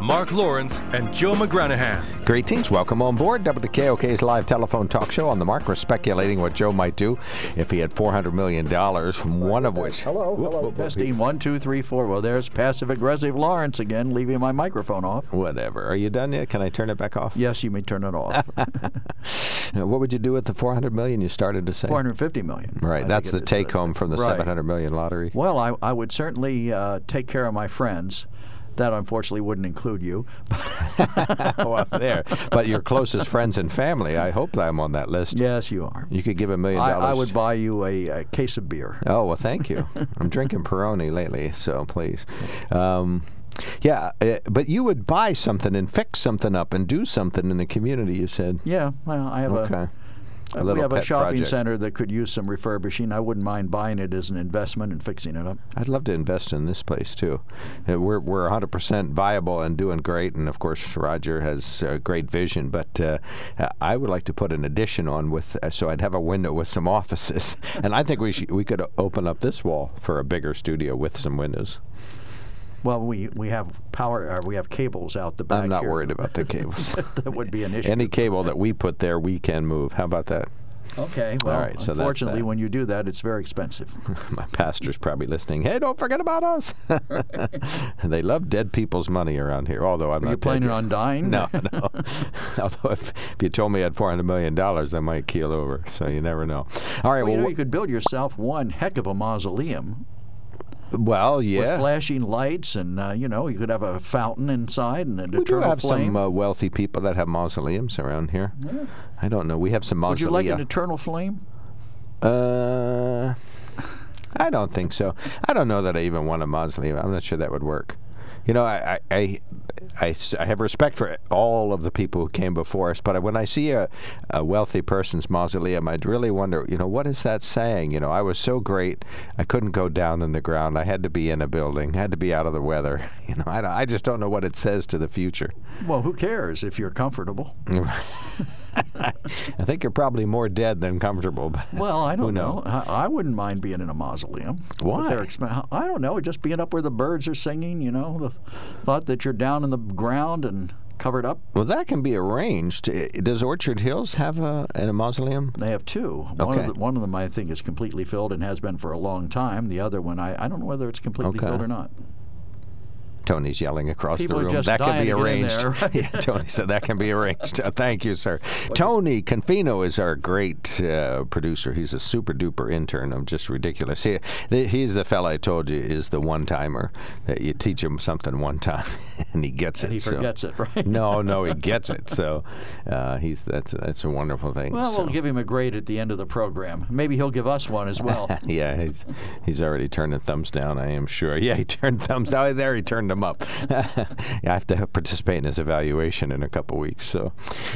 Mark Lawrence and Joe McGranahan. Greetings. Welcome on board WKOK's live telephone talk show on the mark. We're speculating what Joe might do if he had $400 million, from one one of which. Hello, hello. Testing one, two, three, four. Well, there's passive aggressive Lawrence again, leaving my microphone off. Whatever. Are you done yet? Can I turn it back off? Yes, you may turn it off. what would you do with the 400 million you started to say? 450 million. Right. I That's the take home from the right. 700 million lottery. Well, I, I would certainly uh, take care of my friends. That unfortunately wouldn't include you. well, there. But your closest friends and family, I hope I'm on that list. yes, you are. You could give a million dollars. I would buy you a, a case of beer. Oh well, thank you. I'm drinking Peroni lately, so please. Um, yeah, uh, but you would buy something and fix something up and do something in the community. You said. Yeah, well, I have Okay. a. A little we have a shopping project. center that could use some refurbishing. I wouldn't mind buying it as an investment and fixing it up. I'd love to invest in this place too. Uh, We're we're 100% viable and doing great, and of course Roger has uh, great vision. But uh, I would like to put an addition on with, uh, so I'd have a window with some offices, and I think we should, we could open up this wall for a bigger studio with some windows. Well, we, we have power. Uh, we have cables out the back. I'm not here. worried about the cables. that would be an issue. Any cable that we put there, we can move. How about that? Okay. Well, right, so unfortunately, that. when you do that, it's very expensive. My pastor's probably listening. Hey, don't forget about us. they love dead people's money around here. Although I'm Are not you planning on dying? No, no. Although if, if you told me I had four hundred million dollars, I might keel over. So you never know. All right. Well, you Well, know, you could build yourself one heck of a mausoleum well, with yeah. flashing lights, and uh, you know, you could have a fountain inside and an We do eternal have flame. some uh, wealthy people that have mausoleums around here. I don't know. We have some mausoleums. Would you like an eternal flame? Uh, I don't think so. I don't know that I even want a mausoleum. I'm not sure that would work. You know, I I I have respect for all of the people who came before us, but when I see a, a wealthy person's mausoleum, I'd really wonder, you know, what is that saying? You know, I was so great, I couldn't go down in the ground. I had to be in a building, I had to be out of the weather. You know, I, I just don't know what it says to the future. Well, who cares if you're comfortable? I think you're probably more dead than comfortable. Well, I don't know. I, I wouldn't mind being in a mausoleum. Why? exp- I don't know. Just being up where the birds are singing. You know, the thought that you're down in the ground and covered up. Well, that can be arranged. Does Orchard Hills have a, a mausoleum? They have two. One, Okay. of the, one of them, I think, is completely filled and has been for a long time. The other one, I, I don't know whether it's completely Okay. filled or not. Tony's yelling across People the room. That can be to get in arranged. there, right? yeah, Tony said that can be arranged. Uh, thank you, sir. Tony Confino is our great uh, producer. He's a super duper intern. I'm just ridiculous. He, he's the fella I told you is the one timer that you teach him something one time and he gets And it. he so- forgets it, right? no, no, he gets it. So uh, he's that's that's a wonderful thing. Well, so. we'll give him a grade at the end of the program. Maybe he'll give us one as well. yeah, he's he's already turning thumbs down. I am sure. Yeah, he turned thumbs down. There, he turned them up. I have to participate in his evaluation in a couple weeks. So,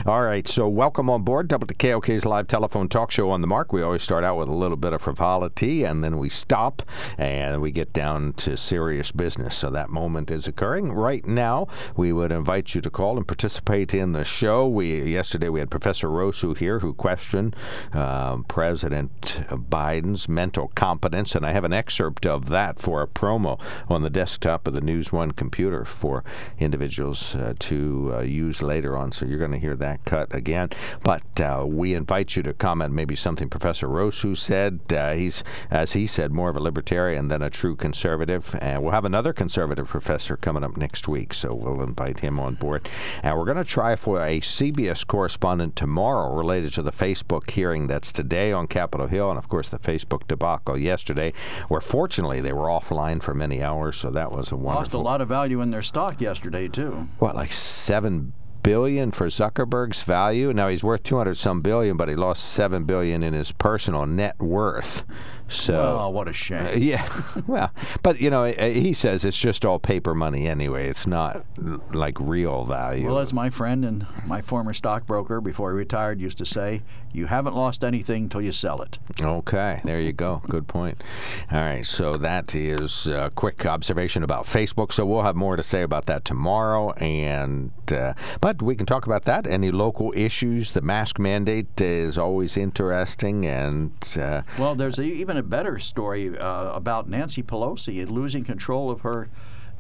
all right. So, welcome on board WKOK's live telephone talk show on the mark. We always start out with a little bit of frivolity, and then we stop and we get down to serious business. So that moment is occurring right now. We would invite you to call and participate in the show. We yesterday we had Professor Rosu here who questioned um, President Biden's mental competence, and I have an excerpt of that for a promo on the desktop of the News One computer for individuals uh, to uh, use later on. So you're going to hear that cut again. But uh, we invite you to comment maybe something Professor Rosu said. Uh, he's, as he said, more of a libertarian than a true conservative. And we'll have another conservative professor coming up next week, so we'll invite him on board. And we're going to try for a CBS correspondent tomorrow related to the Facebook hearing that's today on Capitol Hill, and of course the Facebook debacle yesterday, where fortunately they were offline for many hours, so that was a wonderful. Lot of value in their stock yesterday too. What, like seven billion for Zuckerberg's value. Now he's worth 200 some billion, but he lost 7 billion in his personal net worth. So Oh, what a shame. yeah, well, but you know, uh, he says it's just all paper money anyway. It's not like real value. Well, as my friend and my former stockbroker before he retired used to say, you haven't lost anything till you sell it. Okay, there you go. Good point. All right, so that is a quick observation about Facebook. So we'll have more to say about that tomorrow, and uh, but we can talk about that. Any local issues? The mask mandate is always interesting, and uh, Well, there's a, even a better story uh, about Nancy Pelosi losing control of her.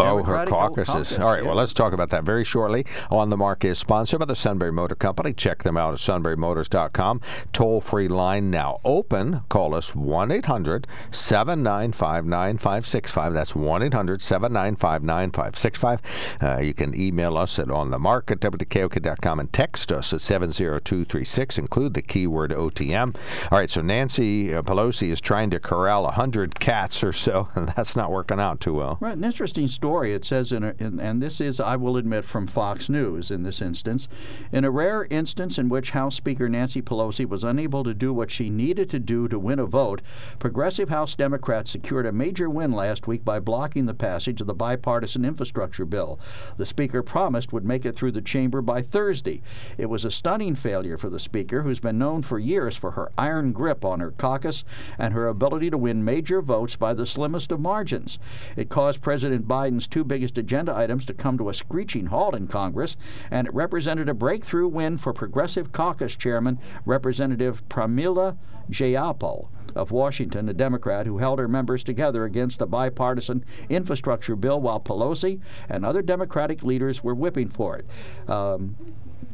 Oh, her Democratic caucuses. All right, yeah. well, let's talk about that very shortly. On the Mark is sponsored by the Sunbury Motor Company. Check them out at sunburymotors.com. Toll free line now open. Call us 1 800 795 9565. That's 1 800 795 9565. Uh, You can email us at onthemark at WKOK.com and text us at 70236. Include the keyword OTM. All right, so Nancy uh, Pelosi is trying to corral 100 cats or so, and that's not working out too well. Right, an interesting story. It says, in, a, in and this is, I will admit, from Fox News in this instance. In a rare instance in which House Speaker Nancy Pelosi was unable to do what she needed to do to win a vote, progressive House Democrats secured a major win last week by blocking the passage of the bipartisan infrastructure bill. The Speaker promised would make it through the chamber by Thursday. It was a stunning failure for the Speaker, who's been known for years for her iron grip on her caucus and her ability to win major votes by the slimmest of margins. It caused President Biden's two biggest agenda items to come to a screeching halt in Congress, and it represented a breakthrough win for Progressive Caucus Chairman Representative Pramila Jayapal of Washington, a Democrat who held her members together against a bipartisan infrastructure bill while Pelosi and other Democratic leaders were whipping for it. Um,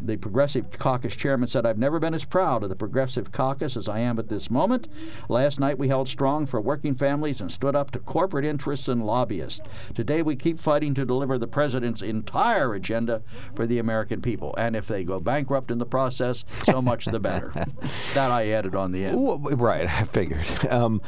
the Progressive Caucus chairman said, I've never been as proud of the Progressive Caucus as I am at this moment. Last night we held strong for working families and stood up to corporate interests and lobbyists. Today we keep fighting to deliver the president's entire agenda for the American people. And if they go bankrupt in the process, so much the better. that I added on the end. Well, right, I figured. Um,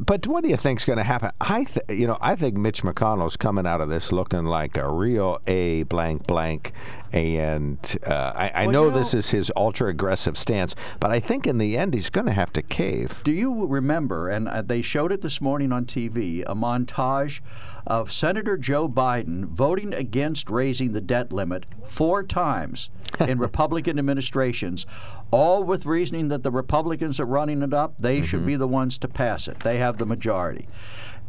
but what do you think's going to happen? I, th- you know, I think Mitch McConnell's coming out of this looking like a real A blank blank, and uh, I, I Well, know, you know- this is his ultra aggressive stance, but I think in the end he's going to have to cave. Do you remember, and uh, they showed it this morning on TV, a montage of Senator Joe Biden voting against raising the debt limit four times in Republican administrations, all with reasoning that the Republicans are running it up. They should be the ones to pass it. They have the majority.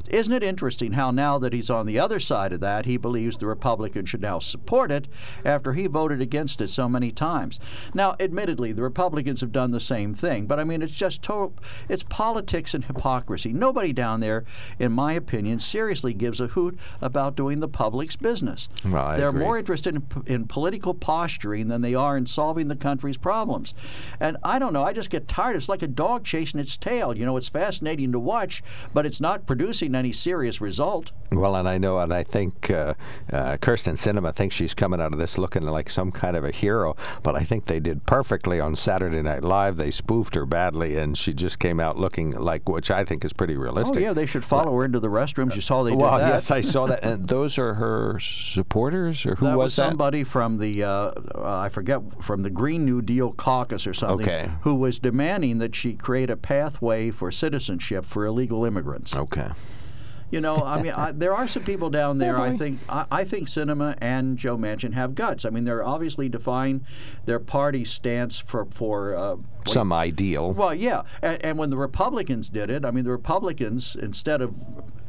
Isn't it interesting how now that he's on the other side of that, he believes the Republicans should now support it after he voted against it so many times? Now, admittedly, the Republicans have done the same thing, but I mean, it's just total, it's politics and hypocrisy. Nobody down there, in my opinion, seriously gives a hoot about doing the public's business. Well, They're agree. more interested in, in political posturing than they are in solving the country's problems. And I don't know, I just get tired. It's like a dog chasing its tail. You know, it's fascinating to watch, but it's not producing any serious result. Well, and I know, and I think uh, uh, Kyrsten Sinema thinks she's coming out of this looking like some kind of a hero, but I think they did perfectly on Saturday Night Live. They spoofed her badly, and she just came out looking like, which I think is pretty realistic. Oh, yeah, they should follow her into the restrooms. You saw they well, did that. yes, I saw that. And those are her supporters, or who that was, was that? somebody from the uh, uh, I forget from the Green New Deal caucus or something Okay. who was demanding that she create a pathway for citizenship for illegal immigrants. Okay. You know, I mean, I, there are some people down there. I think I, I think Sinema and Joe Manchin have guts. I mean, they're obviously defying their party stance for for. Uh, Some ideal. well, yeah, and, and when the Republicans did it, I mean, the Republicans instead of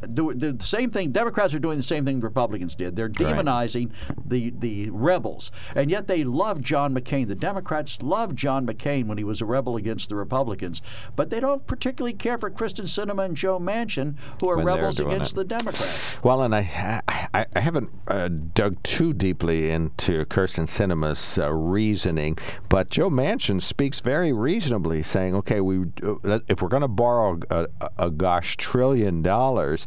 do the same thing, Democrats are doing the same thing Republicans did. They're demonizing the the rebels, and yet they love John McCain. The Democrats loved John McCain when he was a rebel against the Republicans, but they don't particularly care for Kyrsten Sinema and Joe Manchin, who are When rebels against it. the Democrats. Well, and I, I, I haven't uh, dug too deeply into Kyrsten Sinema's uh, reasoning, but Joe Manchin speaks very reasonably, saying, "Okay, we uh, if we're going to borrow a, a, a gosh trillion dollars."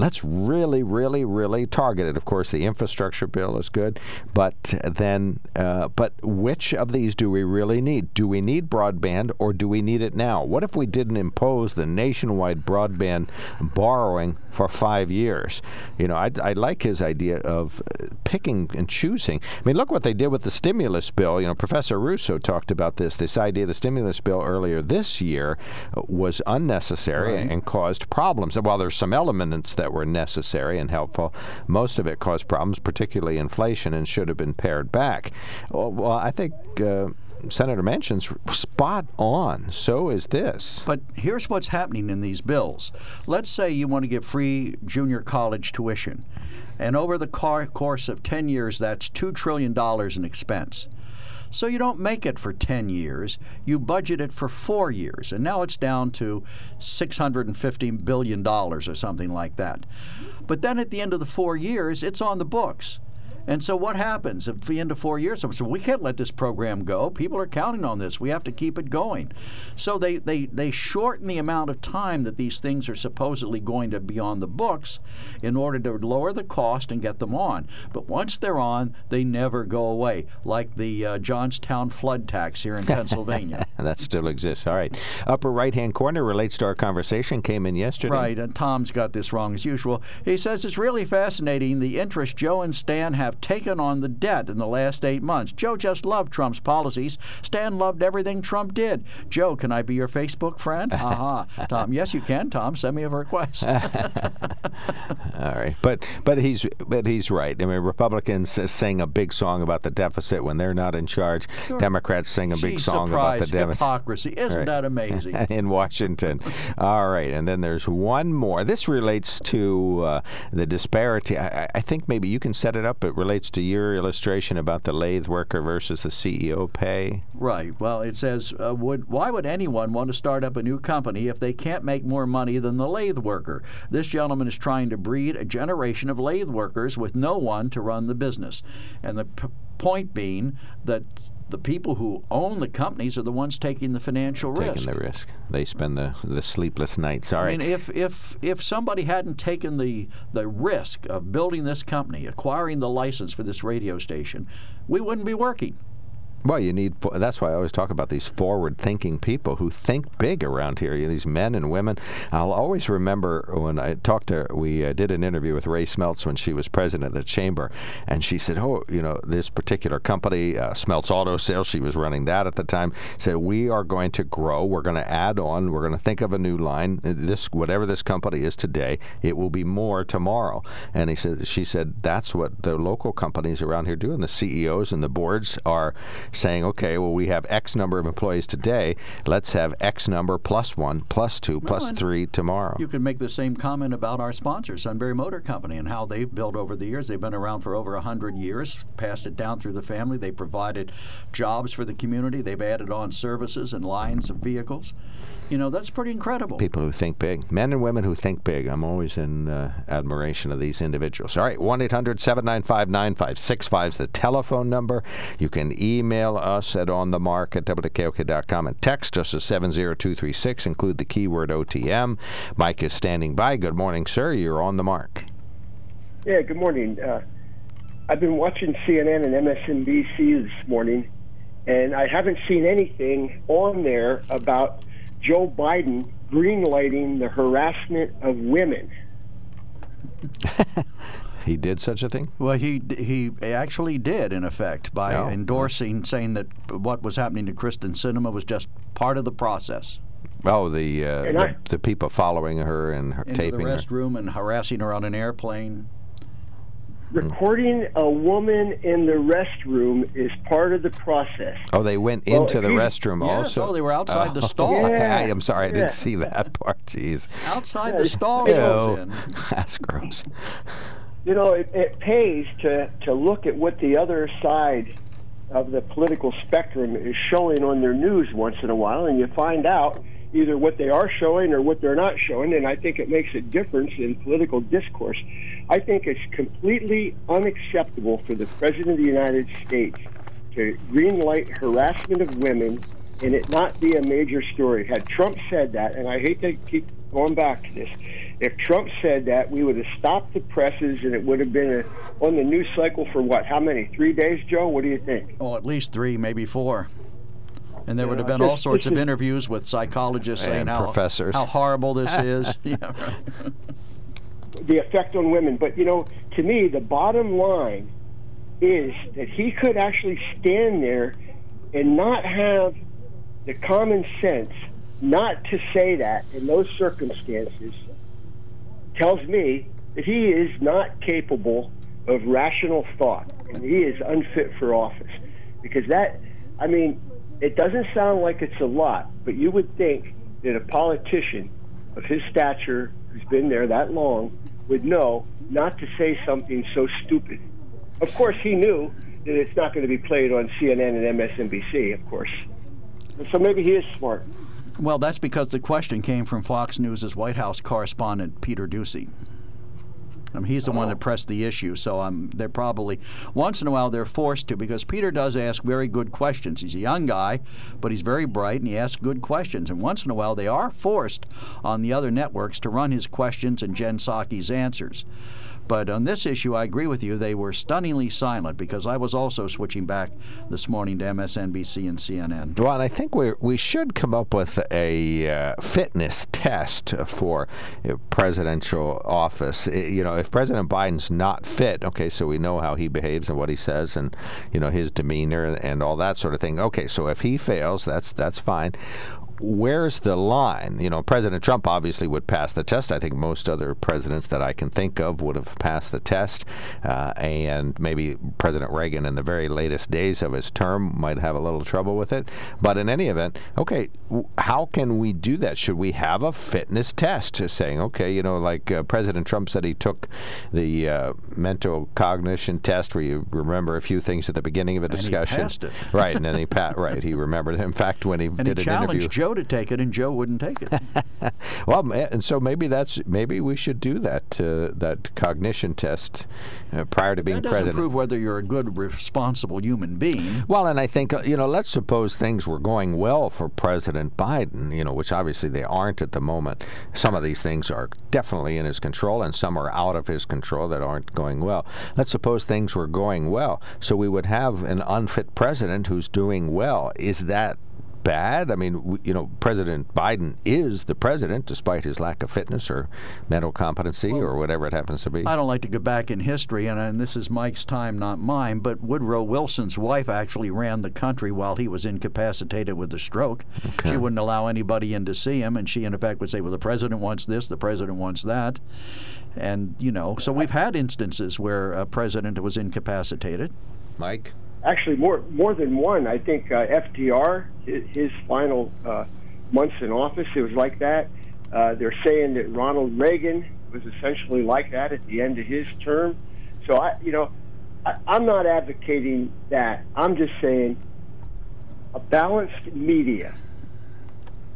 let's really, really, really target it. Of course, the infrastructure bill is good, but then, uh, but which of these do we really need? Do we need broadband or do we need it now? What if we didn't impose the nationwide broadband borrowing for five years? You know, I, I like his idea of uh, picking and choosing. I mean, look what they did with the stimulus bill. You know, Professor Russo talked about this. This idea of the stimulus bill earlier this year was unnecessary right. and caused problems. And while there's some elements that were necessary and helpful, most of it caused problems, particularly inflation, and should have been pared back. Well, well I think. Uh, Senator Manchin's spot on. So is this. But here's what's happening in these bills. Let's say you want to give free junior college tuition, and over the car- course of 10 years, that's $2 trillion in expense. So you don't make it for 10 years, you budget it for four years. And now it's down to $650 billion or something like that. But then at the end of the four years, it's on the books. And so what happens at the end of four years? So we can't let this program go. People are counting on this. We have to keep it going. So they, they, they shorten the amount of time that these things are supposedly going to be on the books in order to lower the cost and get them on. But once they're on, they never go away, like the uh, Johnstown flood tax here in Pennsylvania. that still exists. All right. Upper right hand corner relates to our conversation, came in yesterday. Right, and Tom's got this wrong as usual. He says it's really fascinating the interest Joe and Stan have have taken on the debt in the last eight months. Joe just loved Trump's policies. Stan loved everything Trump did. Joe, can I be your Facebook friend? Aha. Uh-huh. Tom, yes, you can. Tom, send me a request. All right, but but he's but he's right. I mean, Republicans sing a big song about the deficit when they're not in charge. Sure. Democrats sing a big Gee, song surprise, about the deficit. Hypocrisy, isn't right. that amazing? in Washington. All right, and then there's one more. This relates to uh, the disparity. I, I, think maybe you can set it up. It relates to your illustration about the lathe worker versus the CEO pay. Right. Well, it says, uh, would why would anyone want to start up a new company if they can't make more money than the lathe worker? This gentleman is trying to breed a generation of lathe workers with no one to run the business, and the p- point being that the people who own the companies are the ones taking the financial taking risk. Taking the risk. They spend the, the sleepless nights. All right. I mean, if, if, if somebody hadn't taken the, the risk of building this company, acquiring the license for this radio station, we wouldn't be working. Well, you need. That's why I always talk about these forward-thinking people who think big around here. You know, these men and women. I'll always remember when I talked to. We uh, did an interview with Ray Smeltz when she was president of the chamber, and she said, "Oh, you know, this particular company, uh, Auto Sales. She was running that at the time. Said we are going to grow. We're going to add on. We're going to think of a new line. This, whatever this company is today, it will be more tomorrow." And he said, she said, that's what the local companies around here do, and the CEOs and the boards are saying, okay, well, we have X number of employees today. Let's have X number plus one, plus two, plus three tomorrow. You can make the same comment about our sponsor, Sunbury Motor Company, and how they've built over the years. They've been around for over 100 years, passed it down through the family. They provided jobs for the community. They've added on services and lines of vehicles. You know, that's pretty incredible. People who think big. Men and women who think big. I'm always in uh, admiration of these individuals. All right, 1 800 795 9565 is the telephone number. You can email us at onthemark at wkok.com and text us at 70236. Include the keyword OTM. Mike is standing by. Good morning, sir. You're on the mark. Yeah, good morning. Uh, I've been watching CNN and MSNBC this morning, and I haven't seen anything on there about Joe Biden greenlighting the harassment of women. he did such a thing? Well, he he actually did, in effect, by oh. endorsing, saying that what was happening to Kyrsten Sinema was just part of the process. Oh, the uh, the, I, the, people following her and her into taping the restroom and harassing her on an airplane recording a woman in the restroom is part of the process. Oh, they went well, into the restroom yes, also. Oh, they were outside oh, the stall. Yeah, I, am sorry, I didn't see that part. Jeez. Outside the stall. Ew. That's gross. You know, it, it pays to to look at what the other side of the political spectrum is showing on their news once in a while, and you find out either what they are showing or what they're not showing, and I think it makes a difference in political discourse. I think it's completely unacceptable for the President of the United States to greenlight harassment of women and it not be a major story. Had Trump said that, and I hate to keep going back to this, if Trump said that, we would have stopped the presses, and it would have been a, on the news cycle for what? How many? Three days, Joe? What do you think? Oh, at least three, maybe four. And there would have been all sorts of interviews with psychologists saying And how, professors. how horrible this is. yeah, the effect on women. But you know, to me, the bottom line is that he could actually stand there and not have the common sense not to say that in those circumstances tells me that he is not capable of rational thought and he is unfit for office because that i mean it doesn't sound like it's a lot but you would think that a politician of his stature who's been there that long would know not to say something so stupid. Of course he knew that it's not going to be played on cnn and msnbc of course. So maybe he is smart. Well, that's because the question came from Fox News' White House correspondent Peter Doocy. I mean, he's the one that pressed the issue, so um, they're probably once in a while they're forced to because Peter does ask very good questions. He's a young guy, but he's very bright and he asks good questions. And once in a while they are forced on the other networks to run his questions and Jen Psaki's answers. But on this issue, I agree with you. They were stunningly silent because I was also switching back this morning to MSNBC and CNN. Well, I think we we should come up with a uh, fitness test for uh, presidential office. I- You know, if President Biden's not fit, okay, so we know how he behaves and what he says, and you know his demeanor and, and all that sort of thing. Okay, so if he fails, that's that's fine. Where's the line? You know, President Trump obviously would pass the test. I think most other presidents that I can think of would have passed the test, uh, and maybe President Reagan in the very latest days of his term might have a little trouble with it. But in any event, okay, w- how can we do that? Should we have a fitness test saying, okay, you know, like uh, President Trump said he took the uh, mental cognition test where you remember a few things at the beginning of a And he discussion. passed it. Right, and then he pat right, he remembered. In fact, when he And he did an interview, challenged Joe to take it, and Joe wouldn't take it. well, and so maybe that's maybe we should do that uh, that cognition test uh, prior to being that doesn't president. prove whether you're a good, responsible human being. Well, and I think uh, you know, let's suppose things were going well for President Biden, you know, which obviously they aren't at the moment. Some of these things are definitely in his control, and some are out of his control that aren't going well. Let's suppose things were going well, so we would have an unfit president who's doing well. Is that bad? I mean, you know, President Biden is the president, despite his lack of fitness or mental competency or whatever it happens to be. I don't like to go back in history, and, and this is Mike's time, not mine, but Woodrow Wilson's wife actually ran the country while he was incapacitated with a stroke. She wouldn't allow anybody in to see him, and she, in effect, would say, Well, the president wants this, the president wants that. And, you know, so we've had instances where a president was incapacitated. Mike. Actually more more than one. I think uh, FDR, his, his final uh, months in office, it was like that. Uh, they're saying that Ronald Reagan was essentially like that at the end of his term. So I, you know, I, I'm not advocating that. I'm just saying a balanced media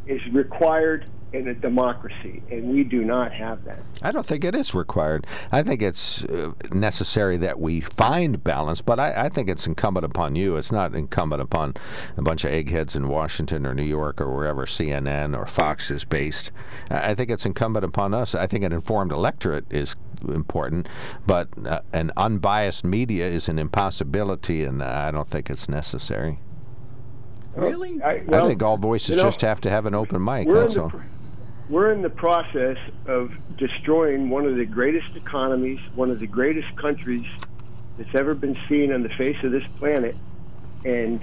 is required in a democracy, and we do not have that. I don't think it is required. I think it's uh, necessary that we find balance, but I, I think it's incumbent upon you. It's not incumbent upon a bunch of eggheads in Washington or New York or wherever CNN or Fox is based. I I think it's incumbent upon us. I think an informed electorate is important, but uh, an unbiased media is an impossibility, and I don't think it's necessary. Really? I, I think all voices you know, just have to have an open mic. That's all. pr- we're in the process of destroying one of the greatest economies, one of the greatest countries that's ever been seen on the face of this planet, and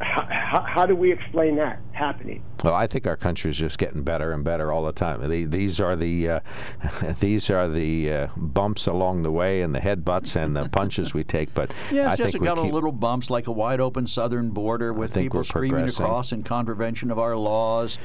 how, how, how do we explain that happening? Well, I think our country is just getting better and better all the time. The, these are the uh, these are the uh, bumps along the way, and the headbutts and the punches we take. But Yeah, I it's just think we got a keep, little bumps like a wide open southern border with people we're screaming across in contravention of our laws.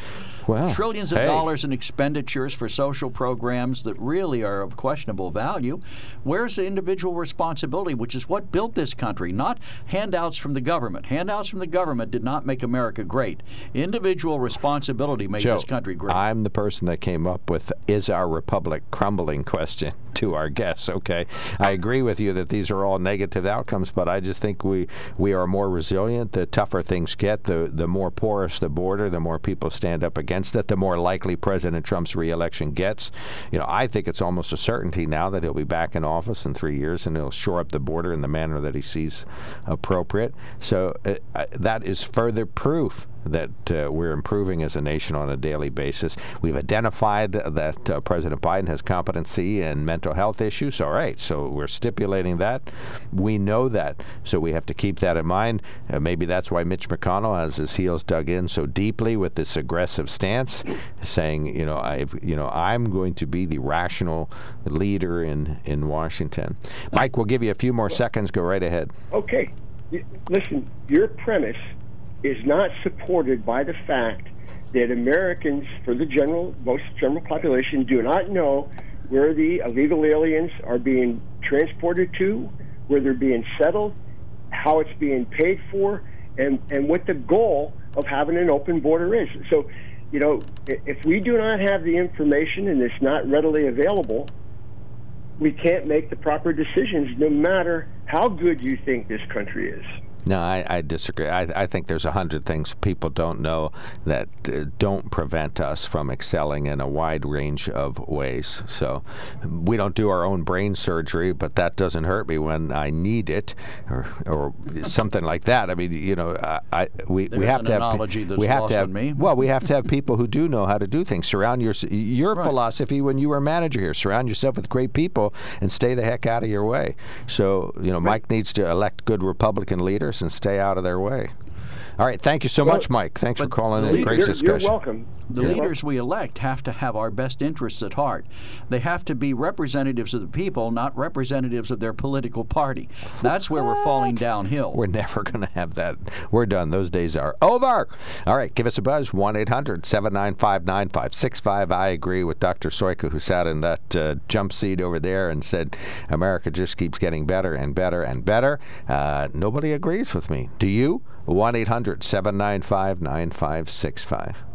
well, Trillions of hey, dollars in expenditures for social programs that really are of questionable value. Where's the individual responsibility, which is what built this country, not handouts from the government? Handouts from the government did not make America great. individual responsibility made Joe, this country great. I'm the person that came up with "Is our republic crumbling?" question to our guests. Okay, I agree with you that these are all negative outcomes, but I just think we we are more resilient. The tougher things get, the the more porous the border, the more people stand up against it, the more likely President Trump's reelection gets. You know, I think it's almost a certainty now that he'll be back in office in three years and he'll shore up the border in the manner that he sees appropriate. So uh, uh, that is further proof that uh, we're improving as a nation on a daily basis. We've identified that uh, President Biden has competency in mental health issues. All right, so we're stipulating that. We know that, so we have to keep that in mind. Uh, maybe that's why Mitch McConnell has his heels dug in so deeply with this aggressive stance, saying, you know, I've, you know, I'm going to be the rational leader in in Washington. Mike, we'll give you a few more seconds. Go right ahead. Okay, listen, your premise is not supported by the fact that Americans, for the general, most general population, do not know where the illegal aliens are being transported to, where they're being settled, how it's being paid for, and, and what the goal of having an open border is. So, you know, if we do not have the information and it's not readily available, we can't make the proper decisions no matter how good you think this country is. No, I, I disagree. I, I, think there's a hundred things people don't know that uh, don't prevent us from excelling in a wide range of ways. So we don't do our own brain surgery, but that doesn't hurt me when I need it, or or something like that. I mean, you know, I, I we, we have to have we have to have me. well, we have to have people who do know how to do things. Surround your your right. philosophy when you were manager here. Surround yourself with great people and stay the heck out of your way. So you know, right. Mike needs to elect good Republican leaders and stay out of their way. All right, thank you so well, much, Mike. Thanks for calling in. Great you're, discussion. You're welcome. The you're leaders welcome. we elect have to have our best interests at heart. They have to be representatives of the people, not representatives of their political party. That's where what? we're falling downhill. We're never going to have that. We're done. Those days are over. All right, give us a buzz 1 800 795 9565. I agree with Dr. Soika, who sat in that uh, jump seat over there and said America just keeps getting better and better and better. Uh, nobody agrees with me. Do you? 1 800 795 9565.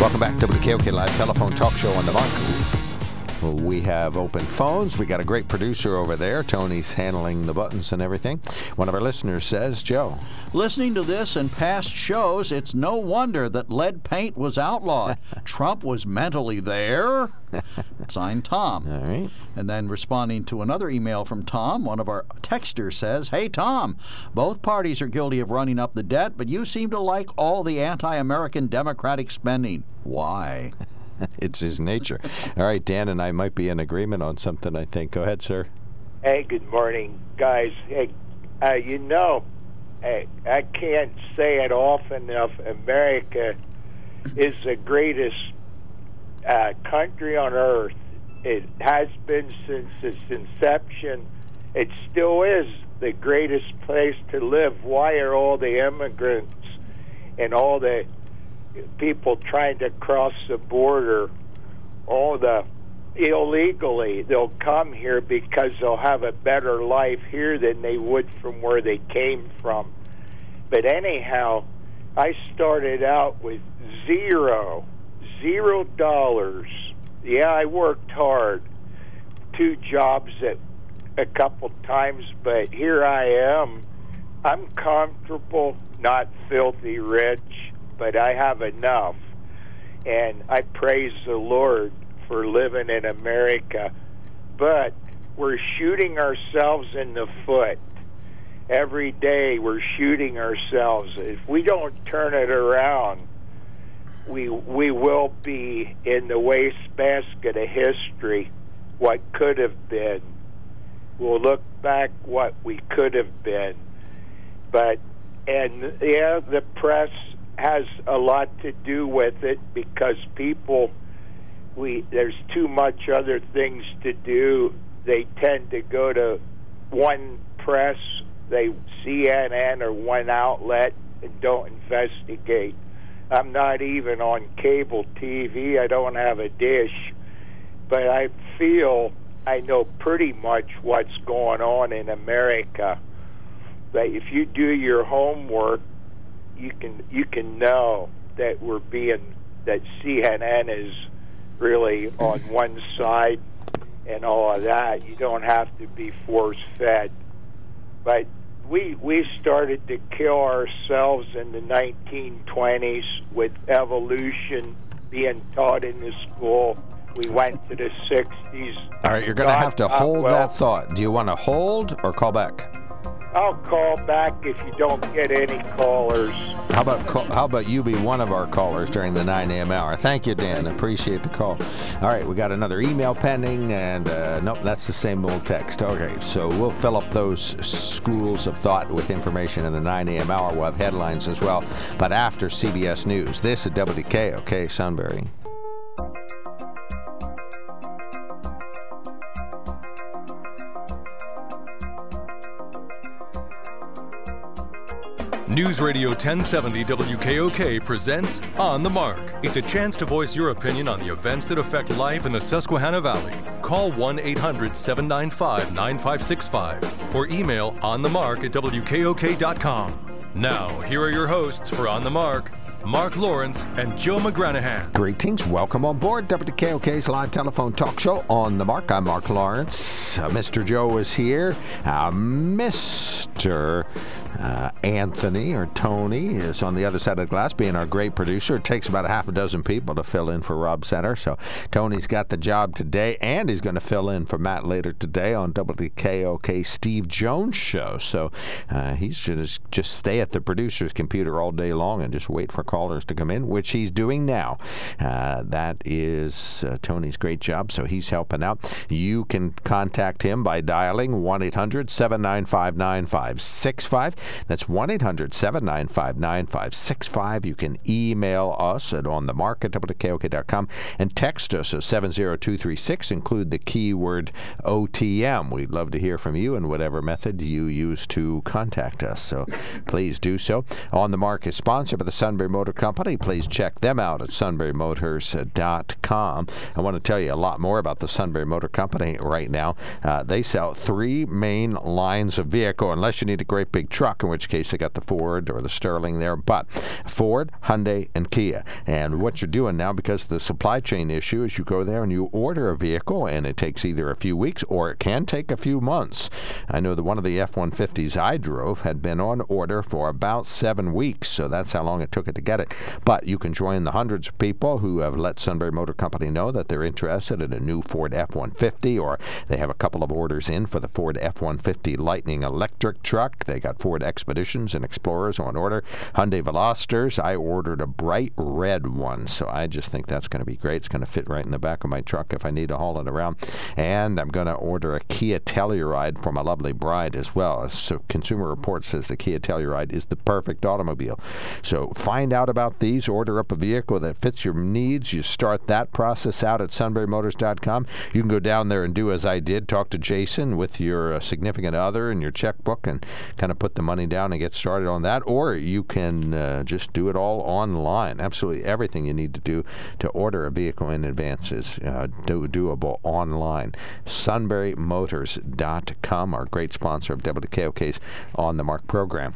Welcome back to the KOK Live Telephone Talk Show on the Mark. We have open phones. We got a great producer over there. Tony's handling the buttons and everything. One of our listeners says, Joe. Listening to this and past shows, it's no wonder that lead paint was outlawed. Trump was mentally there. Signed Tom. All right. And then responding to another email from Tom, one of our texters says, Hey, Tom, both parties are guilty of running up the debt, but you seem to like all the anti American Democratic spending. Why? it's his nature. All right, Dan and I might be in agreement on something, I think. Go ahead, sir. Hey, good morning, guys. Hey, uh, you know, I, I can't say it often enough. America is the greatest uh, country on earth. It has been since its inception. It still is the greatest place to live. Why are all the immigrants and all the people trying to cross the border, all the illegally, they'll come here because they'll have a better life here than they would from where they came from. But anyhow, I started out with zero, zero dollars. Yeah, I worked hard, two jobs at a couple times, but here I am I'm comfortable, not filthy rich, but I have enough. And I praise the Lord for living in America. But we're shooting ourselves in the foot. Every day we're shooting ourselves. If we don't turn it around, we we will be in the wastebasket of history. What could have been. We'll look back what we could have been. But and yeah, the press has a lot to do with it because people we there's too much other things to do. They tend to go to one press, they CNN or one outlet and don't investigate. I'm not even on cable TV. I don't have a dish, but I feel I know pretty much what's going on in America. That if you do your homework, you can you can know that we're being that CNN is really on one side and all of that. You don't have to be force fed. But we we started to kill ourselves in the 1920s with evolution being taught in the school. We went to the 60s. All right, you're going to have to hold well, that thought. Do you want to hold or call back? I'll call back if you don't get any callers. How about how about you be one of our callers during the 9 a.m. hour? Thank you, Dan. Appreciate the call. All right, we got another email pending, and uh, nope, that's the same old text. Okay, so we'll fill up those schools of thought with information in the 9 a.m. hour. We'll have headlines as well, but after CBS News. This is WKOK Sunbury. News Radio 1070 WKOK presents On the Mark. It's a chance to voice your opinion on the events that affect life in the Susquehanna Valley. Call 1 800 795 9565 or email onthemark at WKOK.com. Now, here are your hosts for On the Mark, Mark Lawrence and Joe McGranahan. Greetings. Welcome on board WKOK's live telephone talk show on the mark. I'm Mark Lawrence. Uh, Mr. Joe is here. Uh, Mr. Uh, Anthony or Tony is on the other side of the glass, being our great producer. It takes about a half a dozen people to fill in for Rob Center. So Tony's got the job today, and he's going to fill in for Matt later today on WKOK Steve Jones show. So uh, he's just just stay at the producer's computer all day long and just wait for callers to come in, which he's doing now. Uh, that is uh, Tony's great job, so he's helping out. You can contact him by dialing 1 800 795 9565. That's 1 800 795 9565. You can email us at onthemark and text us at 70236. Include the keyword OTM. We'd love to hear from you in whatever method you use to contact us. So please do so. On the Mark is sponsored by the Sunbury Motor Company. Please check them out at sunburymotors.com. I want to tell you a lot more about the Sunbury Motor Company right now. Uh, they sell three main lines of vehicle, unless you need a great big truck, in which case they got the Ford or the Sterling there. But Ford, Hyundai, and Kia. And what you're doing now, because of the supply chain issue, is you go there and you order a vehicle, and it takes either a few weeks or it can take a few months. I know that one of the F 150s I drove had been on order for about seven weeks, so that's how long it took it to get it. But you can join the hundreds of people who have let Sunbury Motor Company know that they're interested in a new Ford F 150, or they have a couple of orders in for the Ford F 150 Lightning electric truck. They got Ford Expeditions and Explorers on order. Hyundai Velosters. I ordered a bright red one, so I just think that's going to be great. It's going to fit right in the back of my truck if I need to haul it around. And I'm going to order a Kia Telluride for my lovely bride as well. So Consumer Reports says the Kia Telluride is the perfect automobile. So find out about these. Order up a vehicle that fits your needs. You start that process out at sunburymotors.com. You can go down there and do as I did. Talk to Jason with your uh, significant other and your checkbook and kind of put the money down and get started on that. Or you can uh, just do it all online. Absolutely everything you need to do to order a vehicle in advance is uh, do- doable online. SunburyMotors.com, our great sponsor of WKOK's On the Mark program.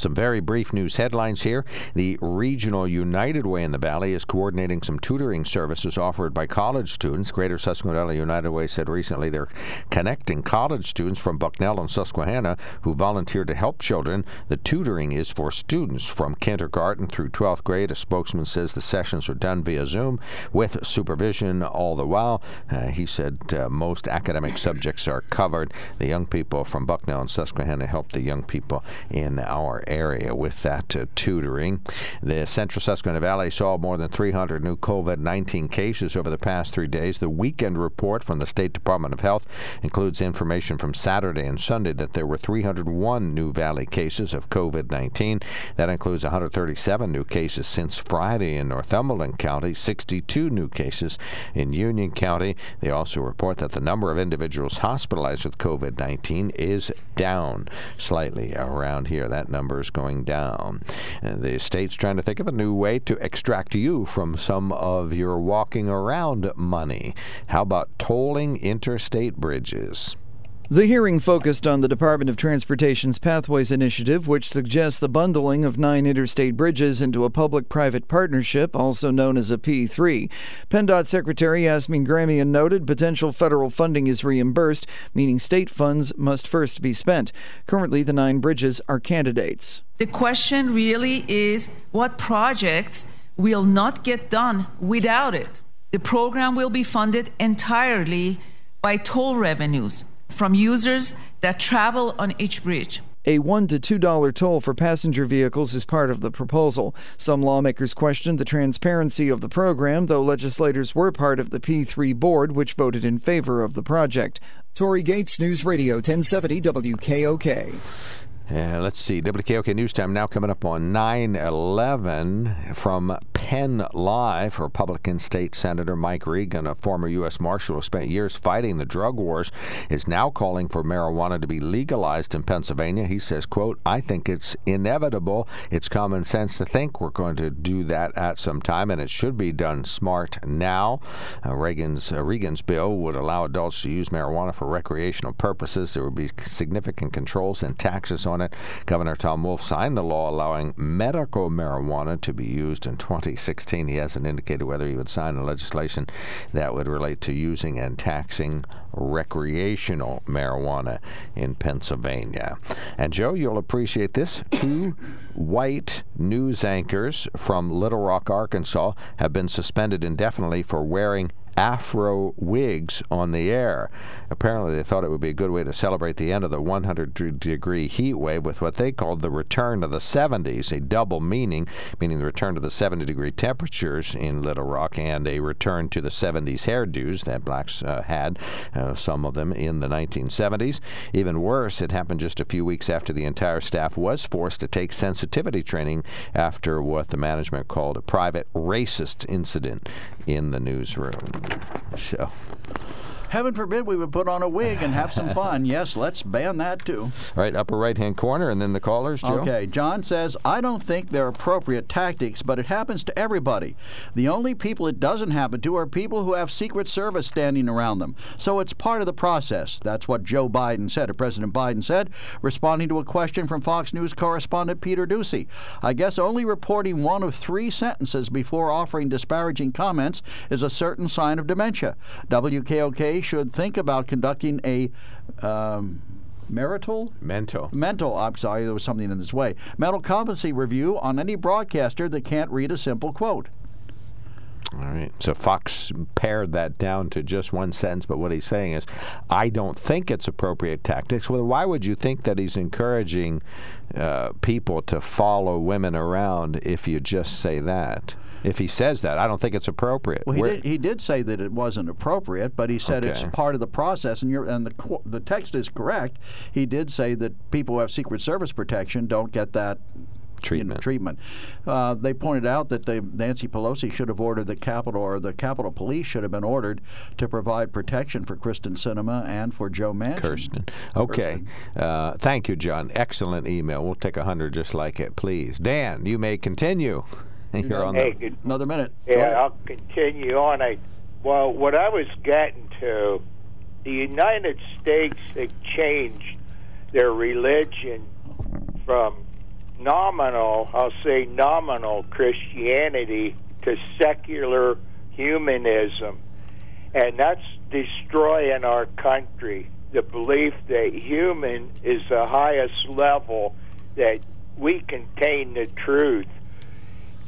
Some very brief news headlines here. The Regional United Way in the Valley is coordinating some tutoring services offered by college students. Greater Susquehanna United Way said recently they're connecting college students from Bucknell and Susquehanna who volunteer to help children. The tutoring is for students from kindergarten through 12th grade. A spokesman says the sessions are done via Zoom with supervision all the while. Uh, he said uh, most academic subjects are covered. The young people from Bucknell and Susquehanna help the young people in our area with that uh, tutoring. The Central Susquehanna Valley saw more than 300 new COVID 19 cases over the past three days. The weekend report from the State Department of Health includes information from Saturday and Sunday that there were 301 new Valley cases of COVID 19. That includes 137 new cases since Friday in Northumberland County, 62 new cases in Union County. They also report that the number of individuals hospitalized with COVID 19 is down slightly around here. That number is going down. And the state's trying to think of a new way to extract you from some of your walking around money. How about tolling interstate bridges? The hearing focused on the Department of Transportation's Pathways Initiative, which suggests the bundling of nine interstate bridges into a public private partnership, also known as a P3. PennDOT Secretary Yassmin Gramian noted potential federal funding is reimbursed, meaning state funds must first be spent. Currently, the nine bridges are candidates. The question really is what projects will not get done without it? The program will be funded entirely by toll revenues from users that travel on each bridge. A $1 to $2 toll for passenger vehicles is part of the proposal. Some lawmakers questioned the transparency of the program, though legislators were part of the P3 board, which voted in favor of the project. Tori Gates, News Radio 1070 WKOK. Uh, let's see. WKOK News Time now coming up on 9 11 from Penn Live. Republican State Senator Mike Regan, a former U.S. Marshal who spent years fighting the drug wars, is now calling for marijuana to be legalized in Pennsylvania. He says, quote, I think it's inevitable. It's common sense to think we're going to do that at some time, and it should be done smart now. Uh, Reagan's, uh, Regan's bill would allow adults to use marijuana for recreational purposes. There would be significant controls and taxes on Governor Tom Wolf signed the law allowing medical marijuana to be used in 2016. He hasn't indicated whether he would sign the legislation that would relate to using and taxing recreational marijuana in Pennsylvania. And Joe, you'll appreciate this. Two white news anchors from Little Rock, Arkansas, have been suspended indefinitely for wearing afro wigs on the air. Apparently, they thought it would be a good way to celebrate the end of the 100 degree heat wave with what they called the return of the 70s, a double meaning, meaning the return to the 70 degree temperatures in Little Rock and a return to the 70s hairdos that blacks uh, had, uh, some of them in the 1970s. Even worse, it happened just a few weeks after the entire staff was forced to take sensitivity training after what the management called a private racist incident in the newsroom. So. Heaven forbid we would put on a wig and have some fun. yes, let's ban that too. All right, upper right hand corner, and then the callers, Joe. Okay, John says, I don't think they're appropriate tactics, but it happens to everybody. The only people it doesn't happen to are people who have Secret Service standing around them. So it's part of the process. That's what Joe Biden said, or President Biden said, responding to a question from Fox News correspondent Peter Doocy. I guess only reporting one of three sentences before offering disparaging comments is a certain sign of dementia. WKOK should think about conducting a um, marital mental mental i'm sorry there was something in this way mental competency review on any broadcaster that can't read a simple quote all right. So Fox pared that down to just one sentence, but what he's saying is, I don't think it's appropriate tactics. Well, why would you think that he's encouraging uh, people to follow women around if you just say that? If he says that. I don't think it's appropriate. Well, he did, he did say that it wasn't appropriate, but he said Okay. it's part of the process, and, you're, and the the text is correct. He did say that people who have Secret Service protection don't get that. you know, Treatment. treatment. Uh, they pointed out that they, Nancy Pelosi should have ordered the Capitol, or the Capitol Police should have been ordered to provide protection for Kyrsten Sinema and for Joe Manchin. Kyrsten. Okay. Uh, thank you, John. Excellent email. We'll take a hundred just like it, please. Dan, you may continue. You're on Hey, the. Another minute. Yeah. I'll continue on. I well, what I was getting to, the United States have changed their religion from nominal, I'll say nominal Christianity to secular humanism. And that's destroying our country. The belief that human is the highest level, that we contain the truth.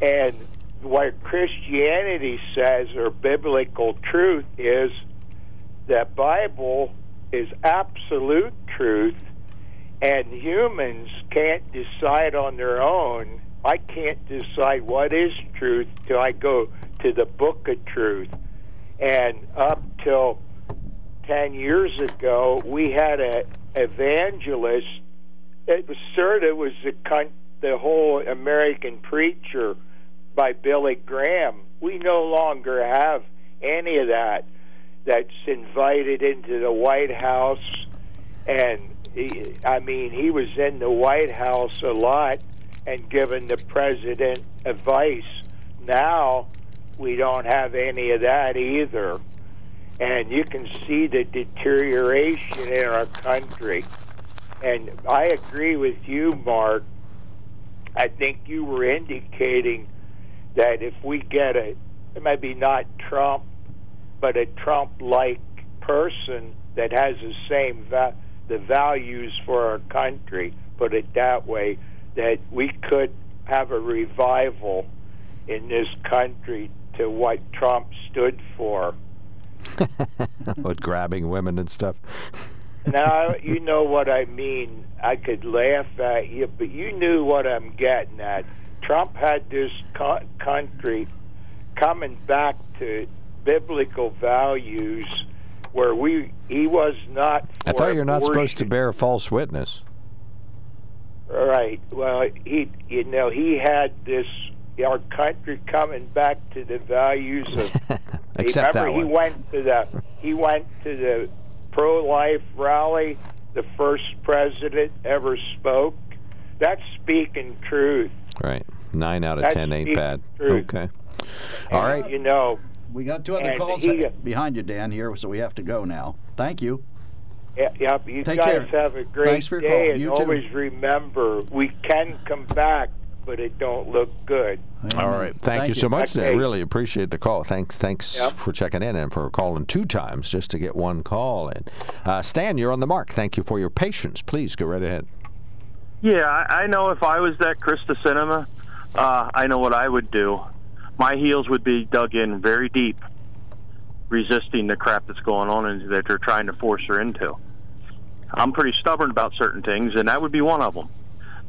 And what Christianity says, or biblical truth, is that Bible is absolute truth, and humans can't decide on their own. I can't decide what is truth till I go to the book of truth. And up till 10 years ago, we had an evangelist. It was sort of was the, the whole American preacher by Billy Graham. We no longer have any of that that's invited into the White House. And he, I mean, he was in the White House a lot and giving the president advice. Now we don't have any of that either. And you can see the deterioration in our country. And I agree with you, Mark. I think you were indicating that if we get a maybe not Trump, but a Trump-like person that has the same va- the values for our country, put it that way, that we could have a revival in this country to what Trump stood for. With grabbing women and stuff. now you know what I mean. I could laugh at you, but you knew what I'm getting at. Trump had this co- country coming back to biblical values where we he was not I thought you're not supposed to bear false witness. Right. Well, he you know he had this our country coming back to the values of. Except remember that he one. went to the he went to the pro-life rally. The first president ever spoke. That's speaking truth. Right. Nine out of That's ten ain't bad. truth. Okay. All And, right. You know. We got two other calls he- behind you, Dan, here, so we have to go now. Thank you. Yeah, Yep. You Take guys care. have a great Thanks for your day, call. and You too. always remember we can come back, but it don't look good. All right. Thank, you so much, Dan. Okay. Really appreciate the call. Thanks, thanks Yep. for checking in and for calling two times just to get one call in. Uh, Stan, you're on the mark. Thank you for your patience. Please go right ahead. Yeah, I, know if I was that Krista Sinema, uh, I know what I would do. My heels would be dug in very deep, resisting the crap that's going on and that they're trying to force her into. I'm pretty stubborn about certain things, and that would be one of them.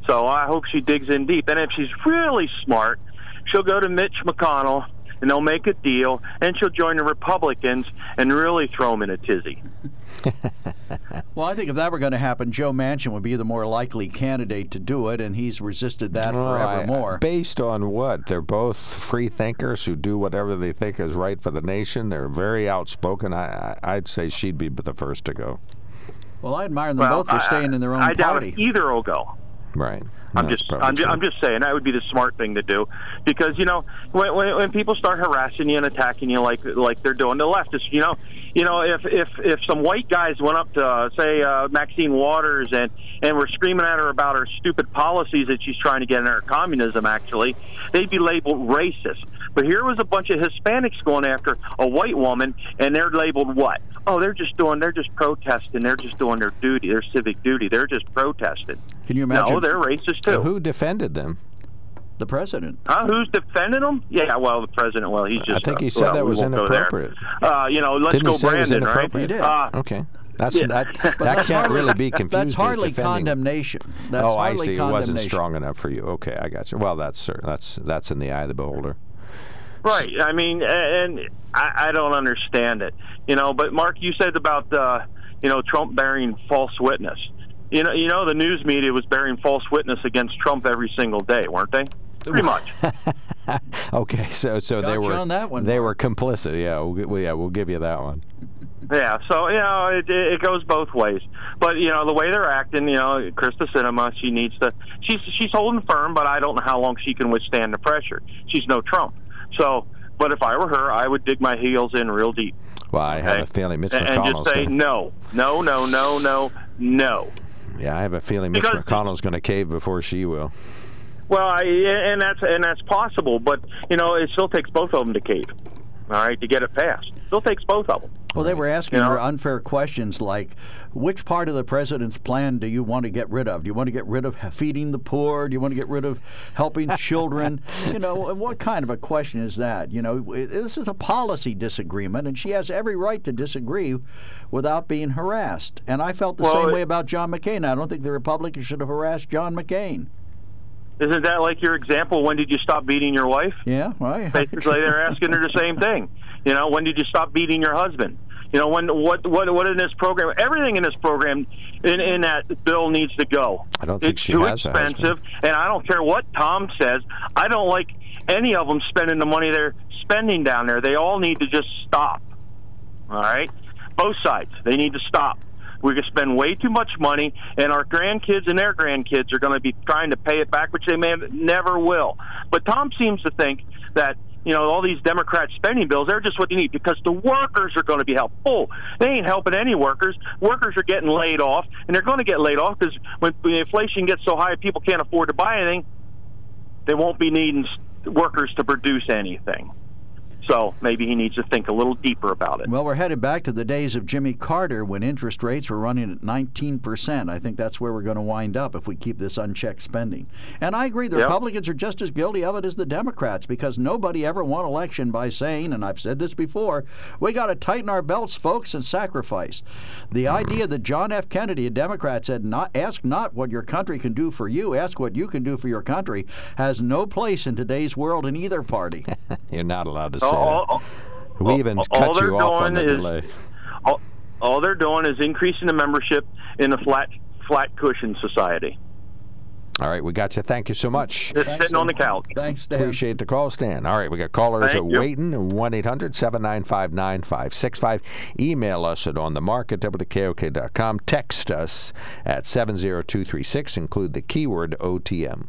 So I hope she digs in deep. And if she's really smart, she'll go to Mitch McConnell and they'll make a deal, and she'll join the Republicans and really throw them in a tizzy. Well, I think if that were going to happen, Joe Manchin would be the more likely candidate to do it, and he's resisted that I- forevermore. based on what? They're both free thinkers who do whatever they think is right for the nation. They're very outspoken. I, I, I'd say she'd be the first to go. well, I admire them well, both for staying in their own I doubt party. if either will go. Right. I'm That's just, I'm, ju- true. I'm just saying that would be the smart thing to do, because you know when, when when people start harassing you and attacking you like like they're doing the leftists, you know, you know if if if some white guys went up to uh, say uh, Maxine Waters and and were screaming at her about her stupid policies that she's trying to get in her communism, actually, they'd be labeled racist. But here was a bunch of Hispanics going after a white woman, and they're labeled what? Oh, they're just doing, they're just protesting, they're just doing their duty, their civic duty, they're just protesting. Can you imagine No, they're racist too. Who defended them? The president? Huh? Who's defending him? Yeah, well, the president. Well, he's just. I think uh, he said well, that was won't go there. inappropriate. Uh, you know, let's Didn't go he say it was Brandon, right? inappropriate? He did. Uh, Okay. That's Yeah. that. That that's can't hardly- really be confused. That's hardly condemnation. That's oh, I see. It wasn't strong enough for you. Okay, I got you. Well, that's that's that's in the eye of the beholder. Right. I mean, and I, I don't understand it. You know, but Mark, you said about uh, you know Trump bearing false witness. You know, you know, the news media was bearing false witness against Trump every single day, weren't they? Pretty much. Okay, so so they Got you were on that one, they Mark. were complicit. Yeah, we'll, gi- yeah, we'll give you that one. Yeah, so you know it, it goes both ways. But you know the way they're acting, you know, Krista Sinema, she needs to. She's she's holding firm, but I don't know how long she can withstand the pressure. She's no Trump. So, but if I were her, I would dig my heels in real deep Well, I have a feeling Mitch and, and McConnell's just say gonna, no, no, no, no, no, no. Yeah, I have a feeling Mitch Because- McConnell's going to cave before she will. Well, I, and that's and that's possible, but you know, it still takes both of them to cave. All right, to get it passed, still takes both of them. Well, they were asking You know? her unfair questions like, which part of the president's plan do you want to get rid of? Do you want to get rid of feeding the poor? Do you want to get rid of helping children? you know, what kind of a question is that? You know, this is a policy disagreement, and she has every right to disagree without being harassed. And I felt the Well, same it- way about John McCain. I don't think the Republicans should have harassed John McCain. Isn't that like your example? When did you stop beating your wife? Yeah, right. Basically, they're asking her the same thing. You know, when did you stop beating your husband? You know, when what what what in this program? Everything in this program in in that bill needs to go. I don't think it's she too has a husband. expensive, and I don't care what Tom says. I don't like any of them spending the money they're spending down there. They all need to just stop. All right, both sides. They need to stop. We're spend way too much money, and our grandkids and their grandkids are going to be trying to pay it back, which they may never will. But Tom seems to think that you know all these Democrat spending bills they're just what they need because the workers are going to be helped. Oh, they ain't helping any workers. Workers are getting laid off, and they're going to get laid off because when inflation gets so high, people can't afford to buy anything. They won't be needing workers to produce anything. So maybe he needs to think a little deeper about it. Well, we're headed back to the days of Jimmy Carter when interest rates were running at 19%. I think that's where we're going to wind up if we keep this unchecked spending. And I agree, the Yep. Republicans are just as guilty of it as the Democrats because nobody ever won election by saying, and I've said this before, we got to tighten our belts, folks, and sacrifice. The idea that John F. Kennedy, a Democrat, said, not, ask not what your country can do for you, ask what you can do for your country, has no place in today's world in either party. You're not allowed to say All- all- We even all cut they're you off on the is- delay. all, all they're doing is increasing the membership in the flat flat cushion society. All right, we got you. Thank you so much. Just sitting on the couch. Thanks, Stan. Appreciate the call, Stan. All right, we got callers Thank you. waiting. 1 800 795 9565. Email us at onthemark at WKOK.com. Text us at 70236. Include the keyword OTM.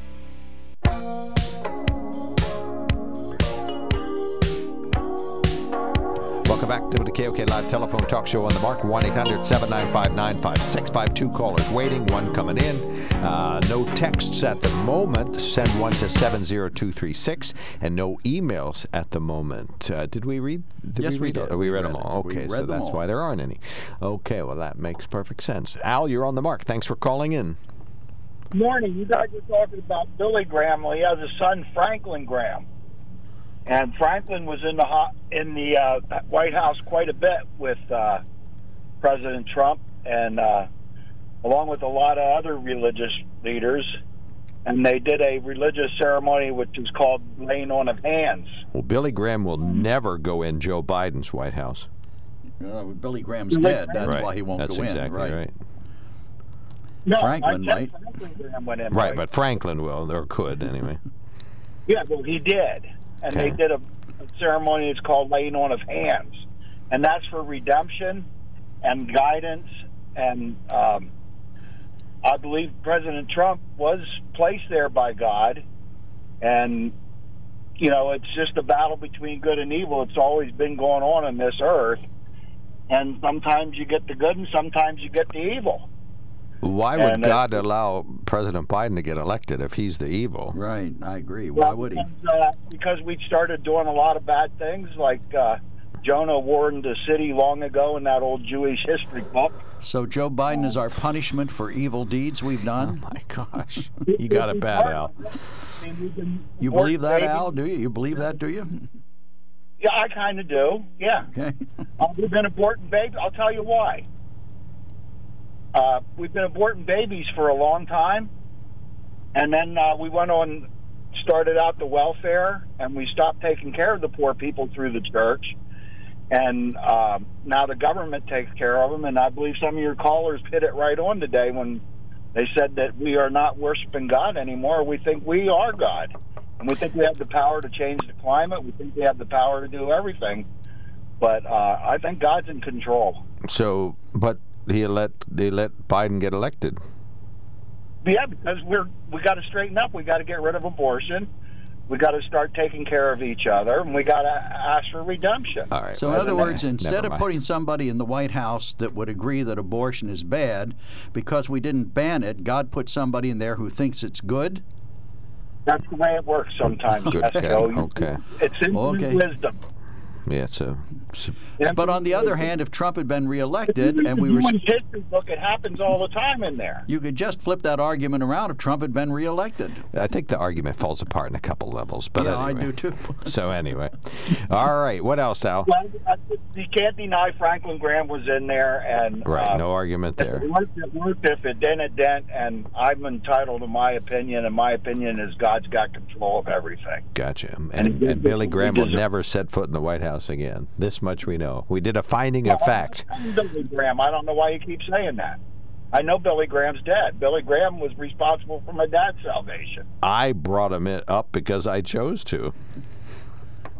Welcome back to the KOK Live Telephone Talk Show on the Mark. 1 800 795 9565. Two callers waiting, one coming in. Uh, no texts at the moment. Send one to 70236. And no emails at the moment. Uh, did we read? Did Yes, we we read? did. all- we We read read them all. We Okay, so read that's all. why there aren't any. Okay, well, that makes perfect sense. Al, you're on the mark. Thanks for calling in. Morning, you guys were talking about Billy Graham. Well, he has a son, Franklin Graham, and Franklin was in the ho- in the uh, White House quite a bit with uh, President Trump, and uh, along with a lot of other religious leaders. And they did a religious ceremony which is called laying on of hands. Well, Billy Graham will never go in Joe Biden's White House. Uh, Billy Graham's dead. That's right. why he won't That's go in. exactly right. No, Franklin I might. Franklin went in. Right, but Franklin will, or could anyway. Yeah, well, he did, and Okay. they did a, a ceremony. It's called laying on of hands, and that's for redemption and guidance. And um, I believe President Trump was placed there by God, and you know, it's just a battle between good and evil. It's always been going on in this earth, and sometimes you get the good, and sometimes you get the evil. Why would And, uh, God allow President Biden to get elected if he's the evil? Right, I agree. Why would he? Because, uh, because we started doing a lot of bad things, like uh, Jonah warned the city long ago in that old Jewish history book. So Joe Biden is our punishment for evil deeds we've done. Oh my gosh, you got it bad, Al. I mean, we've been You believe that. Al? Do you? You believe that? Do you? Yeah, I kind of do. Yeah. Okay. Uh, we've been aborting babies. I'll tell you why. Uh, we've been aborting babies for a long time, and then uh, we went on, started out the welfare, and we stopped taking care of the poor people through the church, and um, now the government takes care of them. And I believe some of your callers hit it right on today when they said that we are not worshiping God anymore. We think we are God, and we think we have the power to change the climate. We think we have the power to do everything. But uh, I think God's in control. So, but he let they let Biden get elected. Yeah, because we're we got to straighten up. We got to get rid of abortion. We got to start taking care of each other, and we got to ask for redemption. All right. So, in other ne- words, eh, instead of putting somebody in the White House that would agree that abortion is bad, because we didn't ban it, God put somebody in there who thinks it's good. That's the way it works sometimes. Good Esco. Okay. It's infinite Okay. wisdom. Yeah, so, so But on the other hand, if Trump had been reelected and we were, you read history book, it happens all the time in there. you could just flip that argument around if Trump had been reelected. I think the argument falls apart in a couple levels. But yeah, I do too. So anyway, all right. What else, Al? Well, you can't deny Franklin Graham was in there, and Right. uh, No argument If there. it worked, it worked. If it didn't, it didn't. And I'm entitled to my opinion, and my opinion is God's got control of everything. Gotcha. And, and Billy Graham will never set foot in the White House again. This much we know. We did a finding of fact. I'm Billy Graham. I don't know why you keep saying that. I know Billy Graham's dead. Billy Graham was responsible for my dad's salvation. I brought him it up because I chose to.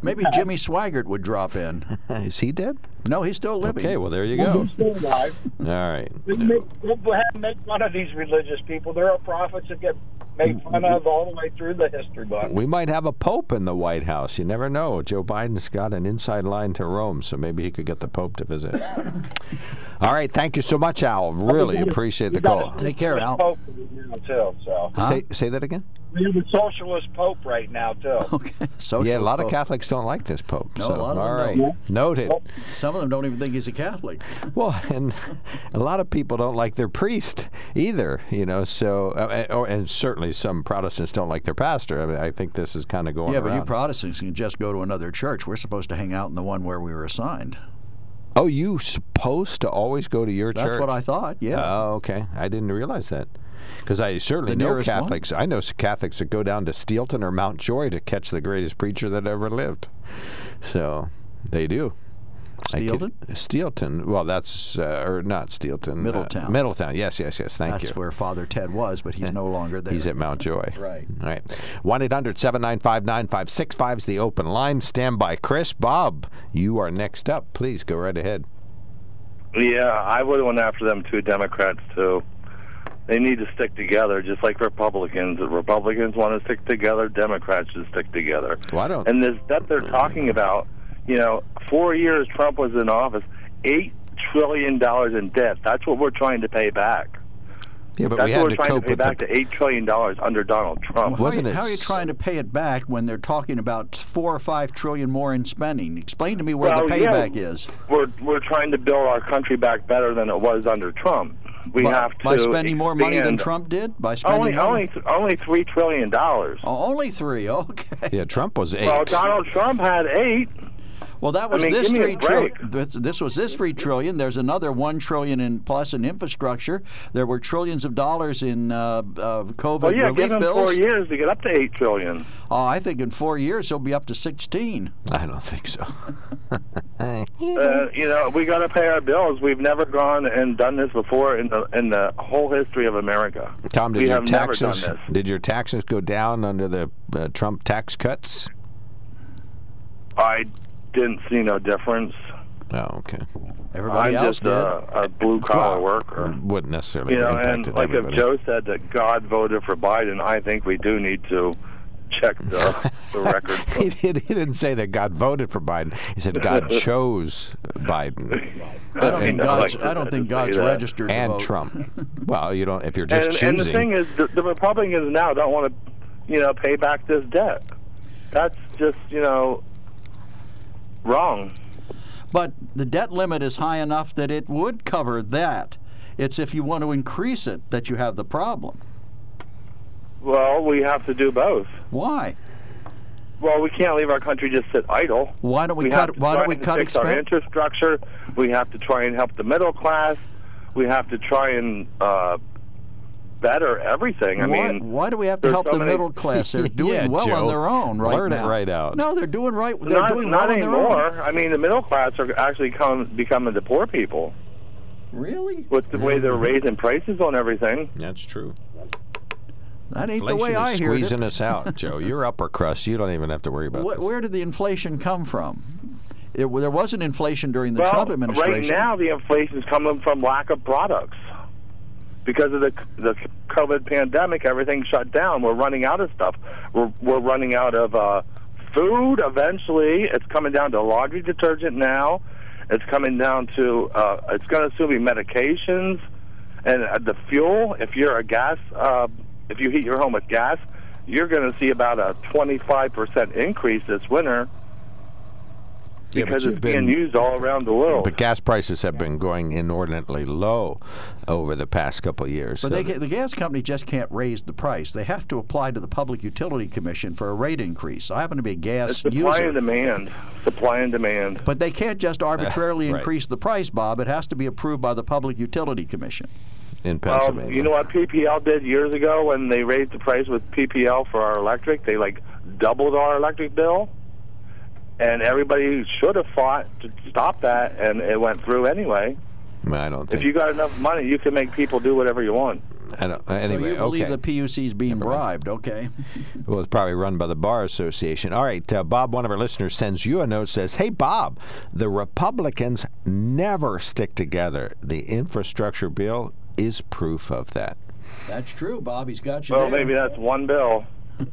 Maybe Jimmy Swaggart would drop in. Is he dead? No, he's still living. Okay, well there you go. He's still alive. All right. We make, we'll go ahead and make fun of these religious people. There are prophets that get made fun of all the way through the history book. We might have a pope in the White House. You never know. Joe Biden's got an inside line to Rome, so maybe he could get the Pope to visit. All right. Thank you so much, Al. Really appreciate the call. Take care, Al. Pope right now too. So Say, say that again? we have a socialist pope right now too. Okay. Socialist yeah, a lot of. Catholics don't like this Pope. No, so, a lot of them all right. don't. Noted. Some of them don't even think he's a Catholic. Well, and a lot of people don't like their priest either, you know. So, uh, uh, or, and certainly some Protestants don't like their pastor. I mean, I think this is kind of going Yeah, but you. Protestants can just go to another church. We're supposed to hang out in the one where we were assigned. oh, you supposed to always go to your That's church? That's what I thought. Yeah. Oh, okay. I didn't realize that. Because I certainly know nearest one? Catholics. I know Catholics that go down to Steelton or Mount Joy to catch the greatest preacher that ever lived. So they do. I kid- Steelton? Steelton. Well, that's uh, or not Steelton. uh, Middletown. Middletown. Yes, yes, yes. Thank That's you. That's where Father Ted was, but he's no longer there. He's at Mount Joy. Right. All right. 1 800 795 9565 is the open line. Stand by. Chris, Bob, you are next up. Please go right ahead. Yeah, I would have went after them too, Democrats too. They need to stick together, just like Republicans. The Republicans want to stick together, Democrats should stick together. Well, I don't. And this debt they're talking about, you know, four years Trump was in office, eight trillion dollars in debt. That's what we're trying to pay back. yeah, but That's we what had we're to trying to pay back the. to eight trillion dollars under Donald Trump. Well, how, Wasn't are you, it how are you trying to pay it back when they're talking about four or five trillion more in spending? Explain to me where Well, the yeah. payback is. We're we're trying to build our country back better than it was under Trump. We by, have to by spending more money than Trump did. By spending Only more only only three trillion dollars. Oh, only three. Okay. Yeah, Trump was eight. Well, Donald Trump had eight. Well, that was mean, this give me a three trillion. This, this was this three trillion. There's another one trillion in plus in infrastructure. There were trillions of dollars in uh, uh, COVID Well, yeah, relief give him bills. four years to get up to eight trillion. Oh, I think in four years he'll be up to sixteen. I don't think so. Uh, you know, we got to pay our bills. We've never gone and done this before in the in the whole history of America. Tom, did we your taxes did your taxes go down under the uh, Trump tax cuts? I didn't see no difference. Oh, okay. Everybody I'm else just did. a, a blue collar Well, worker. Wouldn't necessarily You know, and impacted like if. Joe said that God voted for Biden, I think we do need to check the the record. he, did, he didn't say that God voted for Biden. He said God chose Biden I don't I think God's. like I don't think God's registered to and vote. Trump. well, you don't if you're just and, and the thing is, the, the Republicans now don't want to, you know, pay back this debt. That's just, you know, wrong. But the debt limit is high enough that it would cover that. It's if you want to increase it that you have the problem. Well, we have to do both. Why? Well, we can't leave our country just sit idle. Why don't we, have cut? Why don't we cut fix our infrastructure? We have to try and help the middle class. We have to try and uh, better everything. I why, mean, why do we have to help so the many- middle class? They're doing Yeah, well Joe. on their own right Learn it right out. No, they're doing right. They're not doing not well anymore. on their own. I mean, the middle class are actually come, becoming the poor people Really? with the way they're raising prices on everything. That's true. That ain't the Inflation way I is hear it. squeezing us out, Joe. You're upper crust. You don't even have to worry about Wh- this. where did the inflation come from? It, there wasn't inflation during the well, Trump administration. right now the inflation is coming from lack of products because of the the COVID pandemic. Everything shut down. We're running out of stuff. We're we're running out of uh, food. Eventually, it's coming down to laundry detergent now. It's coming down to uh, it's going to soon be medications and uh, the fuel. If you're a gas, uh, if you heat your home with gas, you're going to see about a 25 percent increase this winter because you've it's being used all around the world. But gas prices have been going inordinately low over the past couple of years. But so they, the gas company just can't raise the price. They have to apply to the Public Utility Commission for a rate increase. I happen to be a gas It's supply user. and demand. Supply and demand. But they can't just arbitrarily Right. increase the price, Bob. It has to be approved by the Public Utility Commission. in Well, Pennsylvania. you know what PPL did years ago when they raised the price with PPL for our electric? They like doubled our electric bill, and everybody should have fought to stop that, and it went through anyway. I don't If you got enough money, you can make people do whatever you want. I don't, anyway, so you believe okay. the PUC is being bribed, okay? Well, it's probably run by the Bar Association. All right, uh, Bob, one of our listeners sends you a note says, Hey, Bob, the Republicans never stick together. The infrastructure bill is proof of that. That's true, Bob. He's got you Well, there. maybe that's one bill.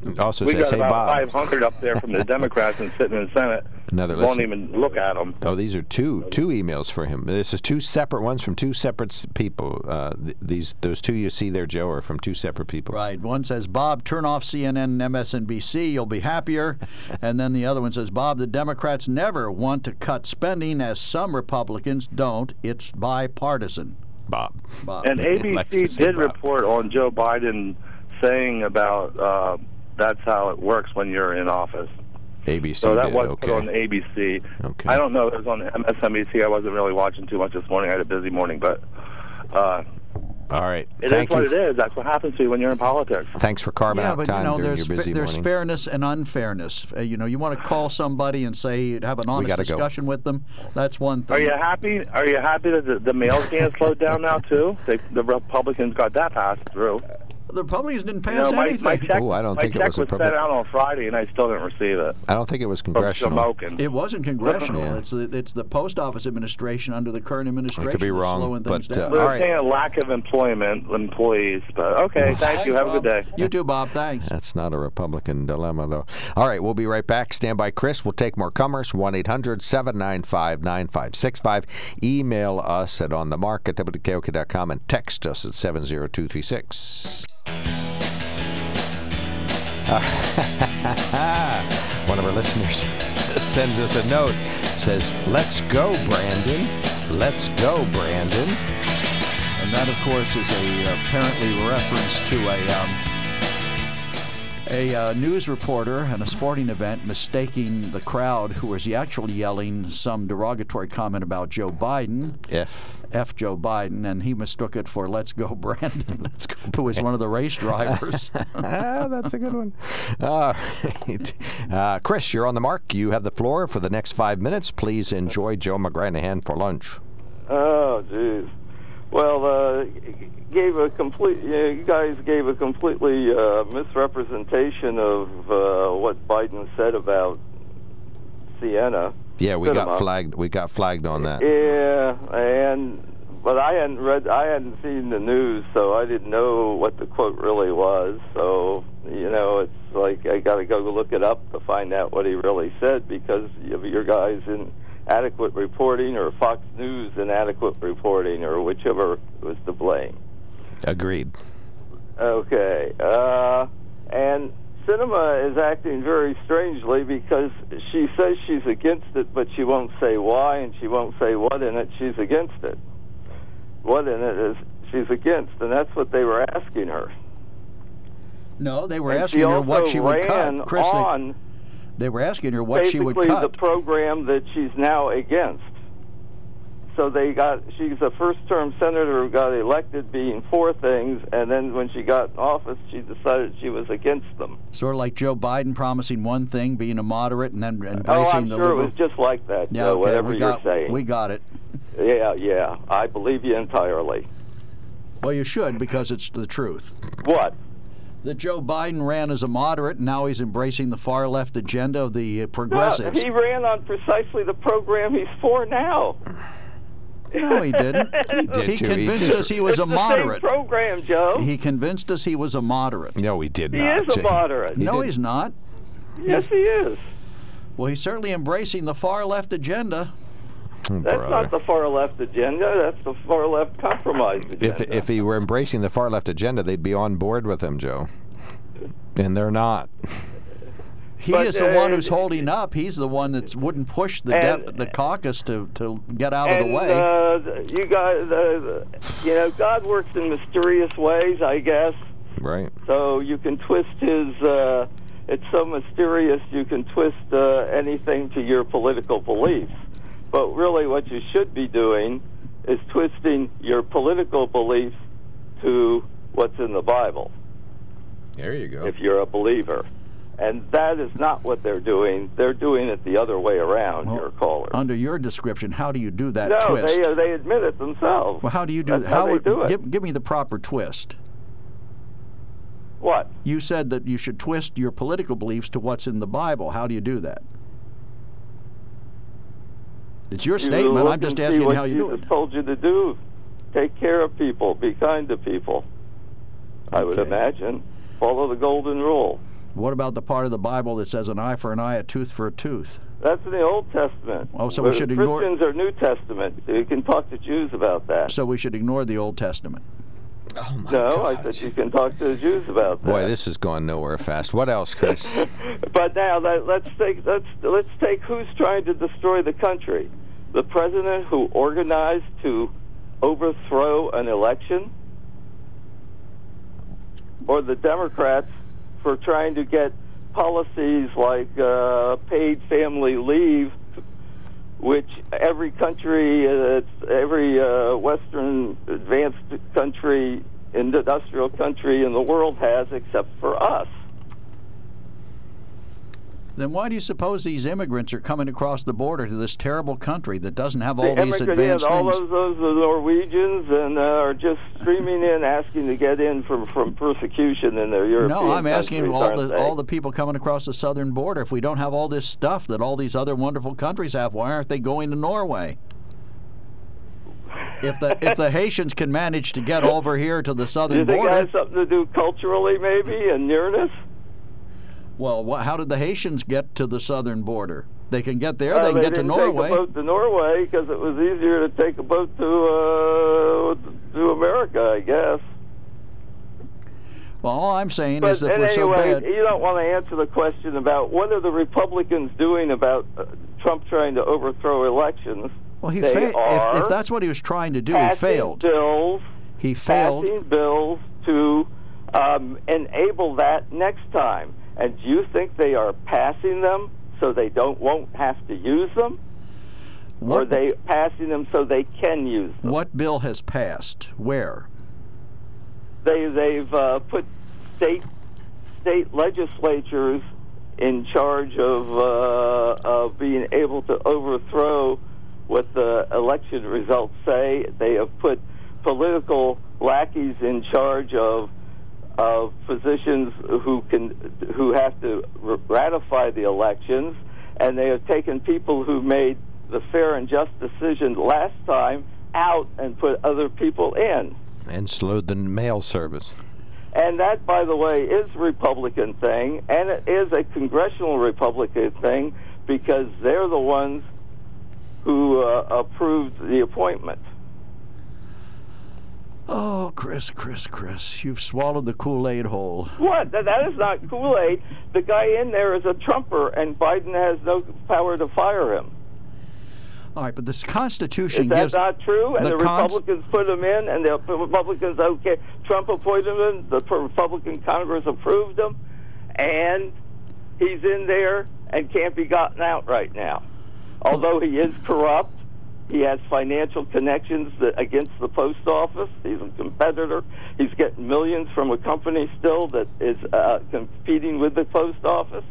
Also we says, got Hey, about Bob. 500 up there from the Democrats and sitting in the Senate. Another Won't listen- even look at them. Oh, these are two two emails for him. This is two separate ones from two separate people. Uh, th- these those two you see there, Joe, are from two separate people. Right. One says, Bob, turn off CNN and MSNBC. You'll be happier. and then the other one says, Bob, the Democrats never want to cut spending, as some Republicans don't. It's bipartisan. Bob. Bob. And ABC did Bob. report on Joe Biden saying about uh, that's how it works when you're in office. ABC So that did, was okay. put on ABC. Okay. I don't know. It was on MSNBC. I wasn't really watching too much this morning. I had a busy morning, but uh, All right. it is Thank what you. it is. That's what happens to you when you're in politics. Thanks for carving yeah, out but time you know, during there's your busy fa- there's morning. fairness and unfairness. Uh, you know, you want to call somebody and say have an honest gotta go. discussion with them. That's one thing. Are you happy? Are you happy that the, the mail's getting slowed down now too? They, the Republicans got that passed through. The Republicans didn't You pass know, my, anything. my check, Ooh, I don't my think it was a was sent out on Friday, and I still didn't receive it. I don't think it was From congressional. Shamokin. It wasn't congressional. Yeah. It's the, it's the post office administration under the current administration. Could be that's wrong, slowing things but, uh, down. They're All right. saying a lack of employment employees, but okay. Thank you. Have a good day. You too, Bob. Thanks. That's not a Republican dilemma, though. All right, we'll be right back. Stand by, Chris. We'll take more comers. 1 800 795 9565. Email us at onthemark at WKOK.com and text us at 70236. One of our listeners sends us a note. Says, Let's go, Brandon. Let's go, Brandon. And that, of course, is a apparently reference to a um, a uh, news reporter at a sporting event mistaking the crowd who was actually yelling some derogatory comment about Joe Biden. If. F. Joe Biden, and he mistook it for "Let's go, Brandon." Let's go, who was one of the race drivers. ah, that's a good one. All right. Uh, Chris, you're on the mark. You have the floor for the next five minutes. Please enjoy Joe McGranahan for lunch. Oh, jeez. Well, uh, gave a complete. Yeah, you guys gave a completely uh, misrepresentation of uh, what Biden said about Sienna. Yeah, we Good got flagged. We got flagged on that. Yeah, and but I hadn't read, I hadn't seen the news, so I didn't know what the quote really was. So you know, it's like I got to go look it up to find out what he really said because of your guys inadequate reporting or Fox News inadequate reporting or whichever was to blame. Agreed. Okay. Uh, and Sinema is acting very strangely because she says she's against it, but she won't say why, and she won't say what in it she's against it. What in it is she's against, and that's what they were asking her. No, they were And asking her what she would cut. Chris, on they were asking her what she would basically cut. the program that she's now against. So they got she's a first-term senator who got elected being for things, and then when she got in office, she decided she was against them. Sort of like Joe Biden promising one thing, being a moderate, and then embracing oh, I'm the sure liberal. it was just like that, yeah, Joe. okay, whatever we you're got, saying. We got it. Yeah, yeah, I believe you entirely. Well, you should because it's the truth. What? That Joe Biden ran as a moderate, and now he's embracing the far left agenda of the uh, No, progressives. he ran on precisely the program he's for now. No, he didn't. He did He too. He convinced just- us he was it's a the moderate. Same program, Joe. He convinced us he was a moderate. No, he did not. He is a moderate. He no, did- he's not. yes, he is. Well, he's certainly embracing the far left agenda. Oh, That's brother. not the far left agenda. That's the far left compromise If agenda. if he were embracing the far left agenda, they'd be on board with him, Joe. And they're not. He But, is the one uh, who's holding up. He's the one that wouldn't push the And- de- the caucus to, to get out and, of the way. Uh, you guys, uh, you know, God works in mysterious ways, I guess. Right. So you can twist his. Uh, it's so mysterious. You can twist uh, anything to your political beliefs. But really, what you should be doing is twisting your political beliefs to what's in the Bible. There you go. If you're a believer. And that is not what they're doing. They're doing it the other way around, Well, your caller. Under your description, how do you do that no, twist? they uh, they admit it themselves. well, how do you do That's that? how they would, do it. Give, give me the proper twist. What? You said that you should twist your political beliefs to what's in the Bible. How do you do that? It's your You statement. I'm just asking what how you do it. told you to do. Take care of people. Be kind to people. I would imagine. Follow the golden rule. What about the part of the Bible that says an eye for an eye, a tooth for a tooth? That's in the Old Testament. Oh, so we should ignore- Christians are New Testament. You can talk to Jews about that. So we should ignore the Old Testament. Oh my no, I said you can talk to the Jews about that. Boy, this is going nowhere fast. What else, Chris? but now let, let's take let's let's take who's trying to destroy the country. The president who organized to overthrow an election, or the Democrats for trying to get policies like uh, paid family leave, which every country, uh, every uh, Western advanced country, industrial country in the world has, except for us. Then why do you suppose these immigrants are coming across the border to this terrible country that doesn't have all the these advanced yeah, all things? those, those Norwegians and uh, are just streaming in, asking to get in from, from persecution in their European No, I'm asking all the they? all the people coming across the southern border. If we don't have all this stuff that all these other wonderful countries have, why aren't they going to Norway? If the if the Haitians can manage to get over here to the Do southern you think it border, has something to do culturally, maybe, and nearness? Well, wha how did the Haitians get to the southern border? They can get there. Uh, they can get to Norway. Take a boat to Norway because it was easier to take a boat to uh, to America, I guess. Well, all I'm saying But is that we're so anyway, bad, you don't want to answer the question about what are the Republicans doing about uh, Trump trying to overthrow elections. well, he they fa- are if, if that's what he was trying to do, he failed. Bills, He failed. passing bills to um, enable that next time. And do you think they are passing them so they don't won't have to use them, or are they passing them so they can use them? what bill has passed? Where? They they've uh, put state state legislatures in charge of uh, of being able to overthrow what the election results say. They have put political lackeys in charge of of physicians who can who have to ratify the elections, and they have taken people who made the fair and just decision last time out and put other people in. and slowed the mail service. And that, by the way, is a Republican thing, and it is a congressional Republican thing because they're the ones who uh, approved the appointment. Oh, Chris, Chris, Chris, you've swallowed the Kool-Aid whole. What? That, is not Kool Aid. The guy in there is a Trumper, and Biden has no power to fire him. All right, but this Constitution Is that gives not true? And the the, cons- Republicans put him in, and the Republicans okay. Trump appointed him. The Republican Congress approved him, and he's in there and can't be gotten out right now. Although he is corrupt, he has financial connections that, against the post office. He's a competitor. He's getting millions from a company still that is uh, competing with the post office.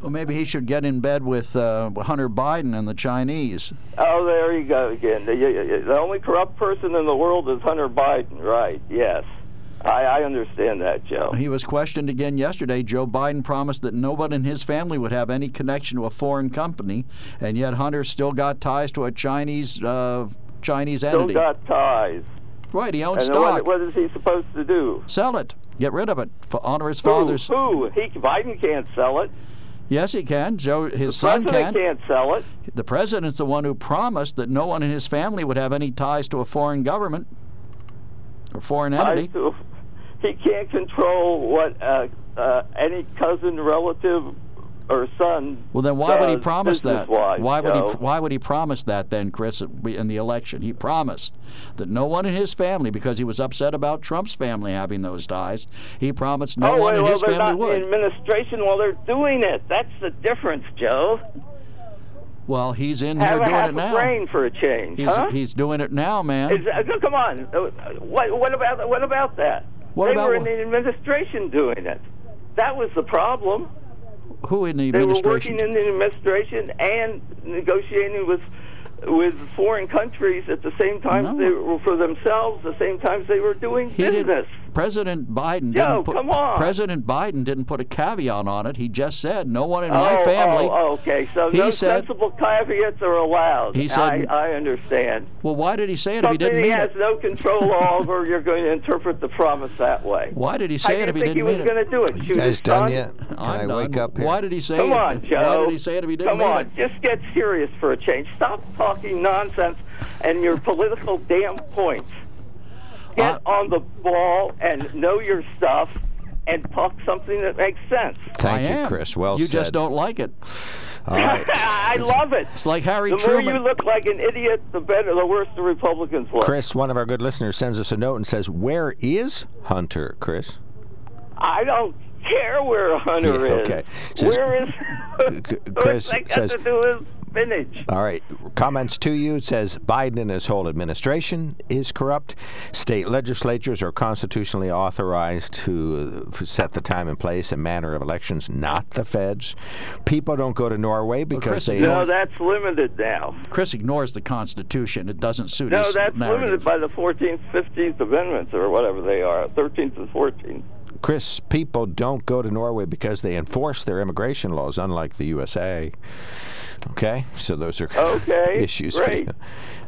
Well, maybe he should get in bed with uh, Hunter Biden and the Chinese. Oh, there you go again. The, the only corrupt person in the world is Hunter Biden, right? Yes. I, I understand that, Joe. He was questioned again yesterday. Joe Biden promised that nobody in his family would have any connection to a foreign company, and yet Hunter still got ties to a Chinese uh, Chinese Still entity. got ties. right, he owns And stock. what, what is he supposed to do? Sell it. Get rid of it. For honor his Who? father's. Who? He, Biden can't sell it. Yes, he can. Joe, his The son president can. can't sell it. The president's the one who promised that no one in his family would have any ties to a foreign government or foreign entity. He can't control what uh, uh, any cousin, relative, or son. Well, then why would he promise that? Why would he? Why would he promise that then, Chris? In the election, he promised that no one in his family, because he was upset about Trump's family having those ties, he promised no oh, one wait, in well, his family not would. in administration while they're doing it. That's the difference, Joe. Well, he's in Have here doing it now. brain for a change, He's, huh? he's doing it now, man. Is, uh, come on. Uh, What, what about what about that? What they about were in the administration doing it. That was the problem. Who in the administration? They were working in the administration and negotiating with with foreign countries at the same time No. they were for themselves. The same times they were doing He business. did. President Biden Joe, didn't put. come on. President Biden didn't put a caveat on it. He just said no one in oh, my family. Oh, okay. So He no said- sensible caveats are allowed. He said- I, I understand. Well, why did he say it if he didn't mean it? he has no control over, you're going to interpret the promise that way. Why did he say do it you if he didn't mean it? think he was going to do it? You Shoot guys done son? yet? Can I'm I done. wake up here? Why did he say Come it? on, Joe. Why did he say it if he didn't Come mean on, it? just get serious for a change. Stop talking nonsense and your political damn points. Get Uh, on the ball and know your stuff and talk something that makes sense. Thank I you, am. Chris. Well you said. just don't like it. All right. I love it. It's like Harry The more you look like an idiot, the better, the worse the Republicans look. Chris, one of our good listeners, sends us a note and says, "Where is Hunter, Chris?" I don't care where Hunter Yeah, is. okay. Says- where is C- what's Chris that got says- to do with spinach? All right. Comments to you. It says Biden and his whole administration is corrupt. State legislatures are constitutionally authorized to uh, set the time and place and manner of elections, not the feds. People don't go to Norway because Chris, they. No, that's limited now. Chris ignores the Constitution. It doesn't suit No, his No, that's narrative. limited by the 14th, 15th Amendments or whatever they are, 13th and 14th. Chris, people don't go to Norway because they enforce their immigration laws, unlike the USA. Okay, so those are Okay, issues. great.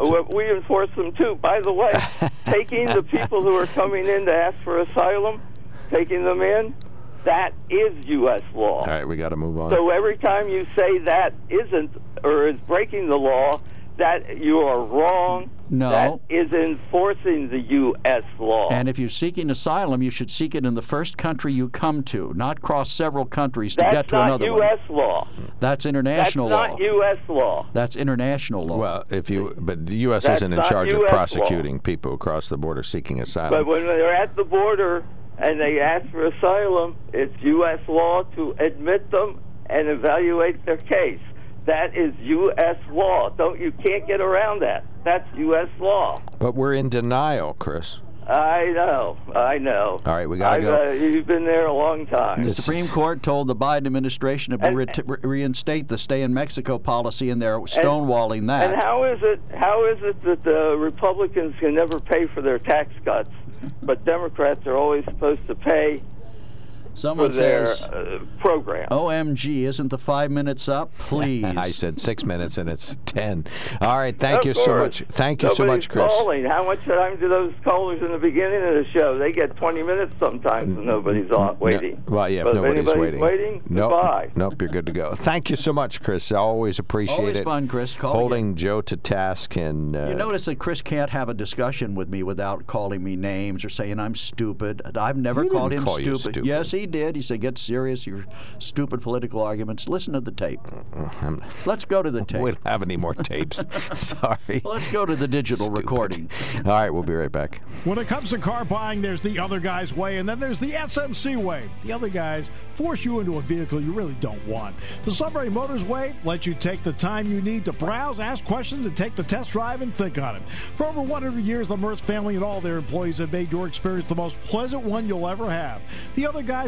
you. Uh, We enforce them too. By the way, taking the people who are coming in to ask for asylum, taking them in, that is U.S. law. All right, we got to move on. So every time you say that isn't or is breaking the law, that you are wrong. No. That is enforcing the U.S. law. And if you're seeking asylum, you should seek it in the first country you come to, not cross several countries to That's get to not another U.S. one. law. That's international law. That's not. U.S. law. That's international law. Well, if you, but the U.S. That's isn't in not charge of US law. prosecuting people across the border seeking asylum. But when they're at the border and they ask for asylum, it's U.S. law to admit them and evaluate their case. That is U.S. law. Don't you can't get around that. That's U.S. law. But we're in denial, Chris. I know. I know. All right, we gotta I've, go. Uh, you've been there a long time. the Supreme Court told the Biden administration to And- re- re- reinstate the stay in Mexico policy, and they're stonewalling that. And how is it? How is it that the Republicans can never pay for their tax cuts, but Democrats are always supposed to pay Someone for their says, uh, program. OMG, isn't the five minutes up? Please. I said six minutes and it's ten. All right, thank Of you so much. Thank you so much, Chris. Calling. How much time do those callers in the beginning of the show? They get 20 minutes sometimes, and nobody's on waiting. No, well, yeah, but if nobody's anybody's waiting. waiting, nope, goodbye. nope, you're good to go. Thank you so much, Chris. I always appreciate Always it. fun, Chris. Call Holding Joe to task and uh, You notice that Chris can't have a discussion with me without calling me names or saying I'm stupid. I've never called him call stupid. stupid. Yes, he did. He said, "Get serious. Your stupid political arguments. Listen to the tape." I'm- Let's go to the tape. we don't have any more tapes. Sorry. Let's go to the digital Stupid. recording. All right, we'll be right back. When it comes to car buying, there's the other guy's way, and then there's the SMC way. The other guys force you into a vehicle you really don't want. The Sunbury Motors way lets you take the time you need to browse, ask questions, and take the test drive and think on it. For over 100 years, the Mertz family and all their employees have made your experience the most pleasant one you'll ever have. The other guys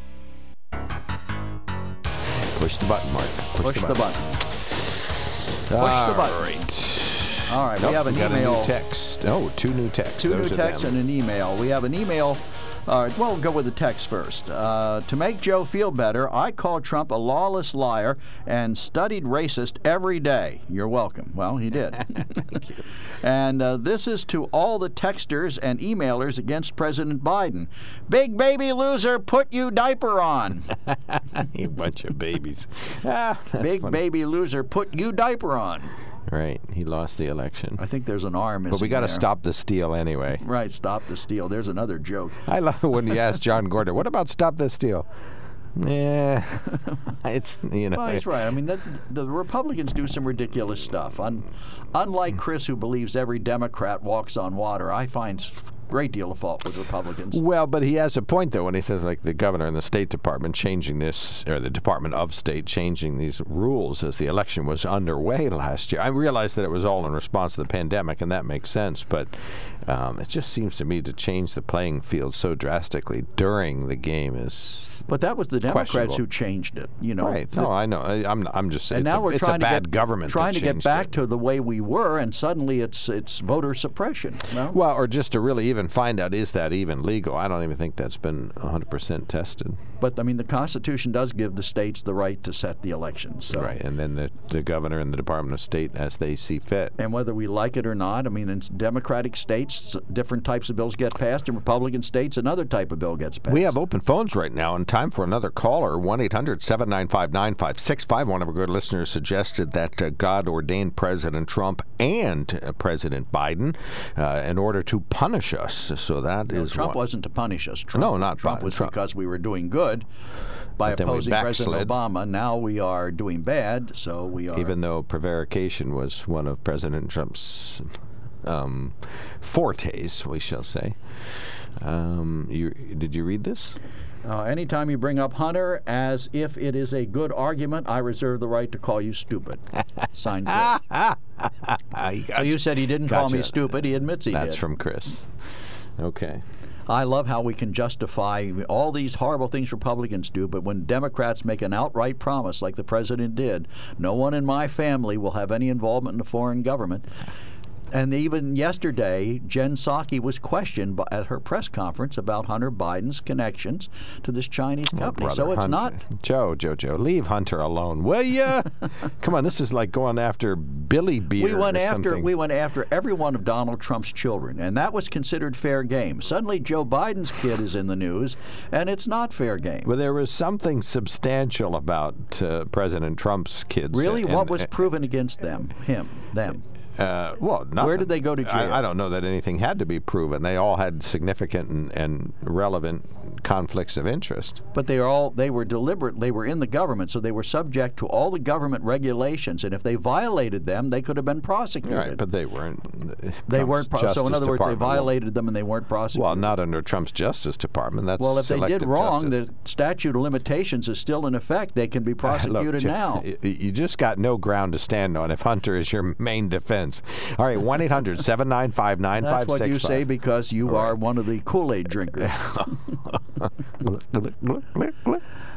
Push the button, Mark. Push, Push the button. Push the button. Right. All right, Nope, we have an got email. A new text. Oh, two new texts. Two Those new texts and an email. We have an email. All right, well, we'll go with the text first. Uh, to make Joe feel better, I called Trump a lawless liar and studied racist every day. You're welcome. Well, he did. Thank you. And uh, this is to all the texters and emailers against President Biden. Big baby loser, put you diaper on. you bunch of babies. Ah, Big funny. baby loser, put you diaper on. Right. He lost the election. I think there's an arm But we got to stop the steal anyway. Right, stop the steal. There's another joke. I love when you ask John Gordon, "What about stop the steal?" Yeah, it's you know. Well, he's right. I mean, that's, the Republicans do some ridiculous stuff. Un, unlike Chris, who believes every Democrat walks on water, I find great deal of fault with Republicans. Well, but he has a point though when he says like the governor and the State Department changing this, or the Department of State changing these rules as the election was underway last year. I realized that it was all in response to the pandemic, and that makes sense. But um, it just seems to me to change the playing field so drastically during the game is. But that was the Democrats who changed it. You know, right? The- No, I know. I, I'm. I'm just saying. and it's now a, we're trying to get, government. trying to get back it. to the way we were, and suddenly it's it's voter suppression. No? Well, or just to really even find out is that even legal? I don't even think that's been 100% tested. But I mean, the Constitution does give the states the right to set the elections. So. Right, and then the, the governor and the Department of State as they see fit. And whether we like it or not, I mean, in Democratic states, different types of bills get passed. In Republican states, another type of bill gets passed. We have open phones right now, and time for another caller. 1 800 795 9565. One of our good listeners suggested that uh, God ordained President Trump and uh, President Biden uh, in order to punish us. So that is No, Trump what- wasn't to punish us. Trump, No, not Trump. Was Trump. because we were doing good by But opposing President. Obama. Now we are doing bad. So we are. even though prevarication was one of President Trump's um, fortes, we shall say. Um, you, did you read this? Uh, anytime you bring up Hunter as if it is a good argument, I reserve the right to call you stupid. Signed. Chris. so you said he didn't call me stupid. He admits he That's did. from Chris. Okay. I love how we can justify all these horrible things Republicans do, but when Democrats make an outright promise, like the president did, no one in my family will have any involvement in a foreign government. And even yesterday, Jen Psaki was questioned by, at her press conference about Hunter Biden's connections to this Chinese company. Brother so it's Hunter. not. Joe, Joe, Joe. Leave Hunter alone, will ya? Come on, this is like going after Billy Beer. We went after something. we went after every one of Donald Trump's children, and that was considered fair game. Suddenly, Joe Biden's kid is in the news, and it's not fair game. Well, there was something substantial about uh, President Trump's kids. Really, and- what was and- proven against them? Him, them. Uh, well, nothing. Where did they go to jail? I, I don't know that anything had to be proven. They all had significant and, and relevant conflicts of interest. But they are all they were deliberate. They were in the government, so they were subject to all the government regulations. And if they violated them, they could have been prosecuted. Right, but they weren't. they weren't. Pro- so in other words, they violated them and they weren't prosecuted. Well, not under Trump's Justice Department. That's Well, if they did wrong, justice. the statute of limitations is still in effect. They can be Look, prosecuted Jeff, now. y- You just got no ground to stand on if Hunter is your main defense. All right, 1 800 795 That's what you say because you are one of the Kool Aid drinkers.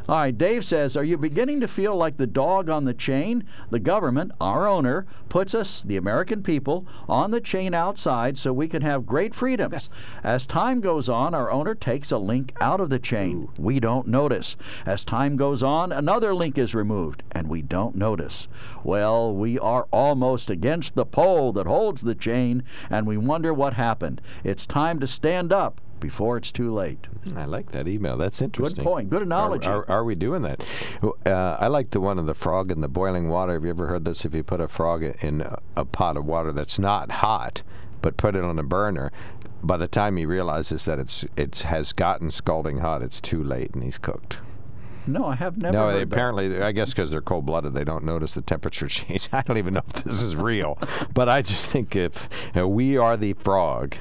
All right, Dave says, Are you beginning to feel like the dog on the chain? The government, our owner, puts us, the American people, on the chain outside so we can have great freedoms. As time goes on, our owner takes a link out of the chain. We don't notice. As time goes on, another link is removed, and we don't notice. Well, we are almost against the pole that holds the chain, and we wonder what happened. It's time to stand up before it's too late. I like that email. That's interesting. Good point. Good analogy. Are, are, are we doing that? Uh, I like the one of the frog in the boiling water. Have you ever heard this? If you put a frog in a, a pot of water that's not hot, but put it on a burner, by the time he realizes that it's it has gotten scalding hot, it's too late and he's cooked. No, I have never. no, heard they apparently, I guess because they're cold blooded, they don't notice the temperature change. I don't even know if this is real, but I just think if uh, we are the frog,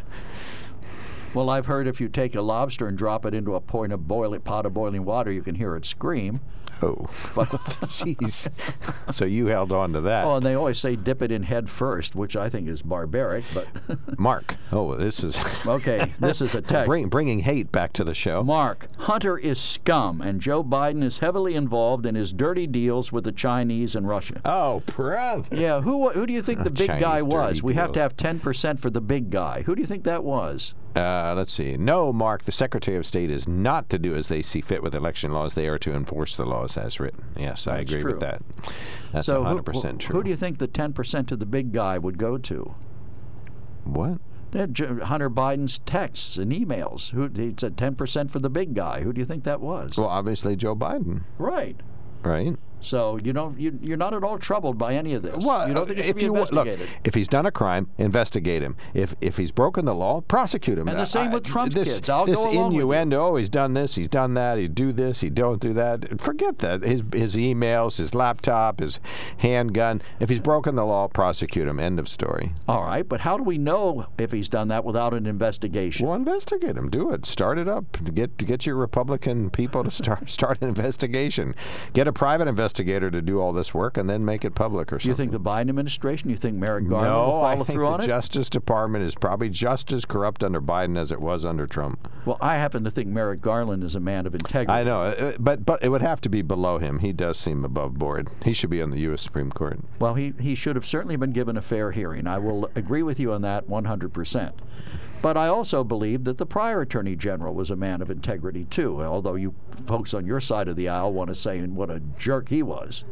Well, I've heard if you take a lobster and drop it into a point of boiling, pot of boiling water, you can hear it scream. oh, But jeez. so you held on to that. oh, and they always say dip it in head first, which I think is barbaric. But Mark. Oh, this is okay, this is a text. Bring, bringing hate back to the show. Mark, Hunter is scum, and Joe Biden is heavily involved in his dirty deals with the Chinese and Russia. Oh, brother. Yeah, who who do you think the big Chinese guy was? We have to have 10% for the big guy. Who do you think that was? Uh, let's see. No, Mark, the Secretary of State is not to do as they see fit with election laws. They are to enforce the laws as written. Yes, I That's agree true. with that. That's so who- 100% who, true. Who do you think the 10% of the big guy would go to? what? That Hunter Biden's texts and emails. Who he said 10% for the big guy. Who do you think that was? Well, obviously Joe Biden, right. right? So you don't you, you're not at all troubled by any of this. Well, you don't think it should if be you wa- look, if he's done a crime, investigate him. If if he's broken the law, prosecute him. And the same I- with Trump's this, kids. I'll this go along with you. innuendo. Oh, he's done this. He's done that. He do this. He don't do that. Forget that. His his emails, his laptop, his handgun. If he's broken the law, prosecute him. End of story. all right, but how do we know if he's done that without an investigation? Well, investigate him. Do it. Start it up. Get get your Republican people to start start an investigation. Get a private investigator to do all this work, and then make it public or Do you think the Biden administration? You think Merrick Garland no, will follow I think through on it? The justice Department is probably just as corrupt under Biden as it was under Trump. Well, I happen to think Merrick Garland is a man of integrity. I know, uh, but but it would have to be below him. He does seem above board. He should be on the U.S. Supreme Court. Well, he, he should have certainly been given a fair hearing. I will agree with you on that 100%. But I also believe that the prior Attorney General was a man of integrity, too, although you folks on your side of the aisle want to say what a jerk he was.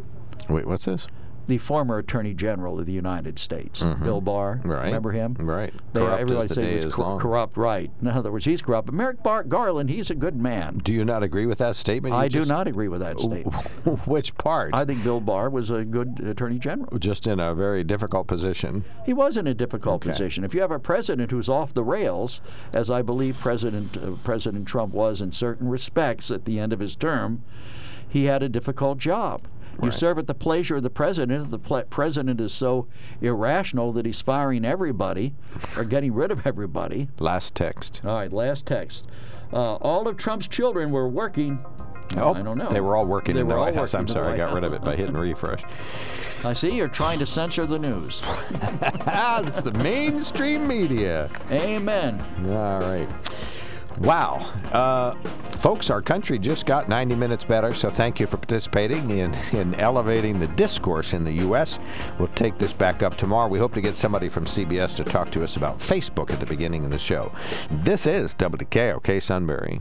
Wait, what's this? The former Attorney General of the United States, Mhm. Bill Barr. Right. Remember him? Right. They, Corrupt everybody the said he was cor- corrupt, right. In other words, he's corrupt. But Merrick Bar- Garland, he's a good man. Do you not agree with that statement? I do just- not agree with that statement. Which part? I think Bill Barr was a good Attorney General. just in a very difficult position. He was in a difficult Okay. position. If you have a president who's off the rails, as I believe President uh, President Trump was in certain respects at the end of his term, he had a difficult job. You Right. serve at the pleasure of the president. The ple- president is so irrational that he's firing everybody or getting rid of everybody. Last text. All right, last text. Uh, all of Trump's children were working. Oh, I don't know. They were all working They in the White House. I'm sorry, I got rid of it by hitting refresh. I see you're trying to censor the news. it's the mainstream media. Amen. All right. Wow. Uh, folks, our country just got 90 minutes better, so thank you for participating in, in elevating the discourse in the U.S. We'll take this back up tomorrow. We hope to get somebody from CBS to talk to us about Facebook at the beginning of the show. This is WKOK Sunbury.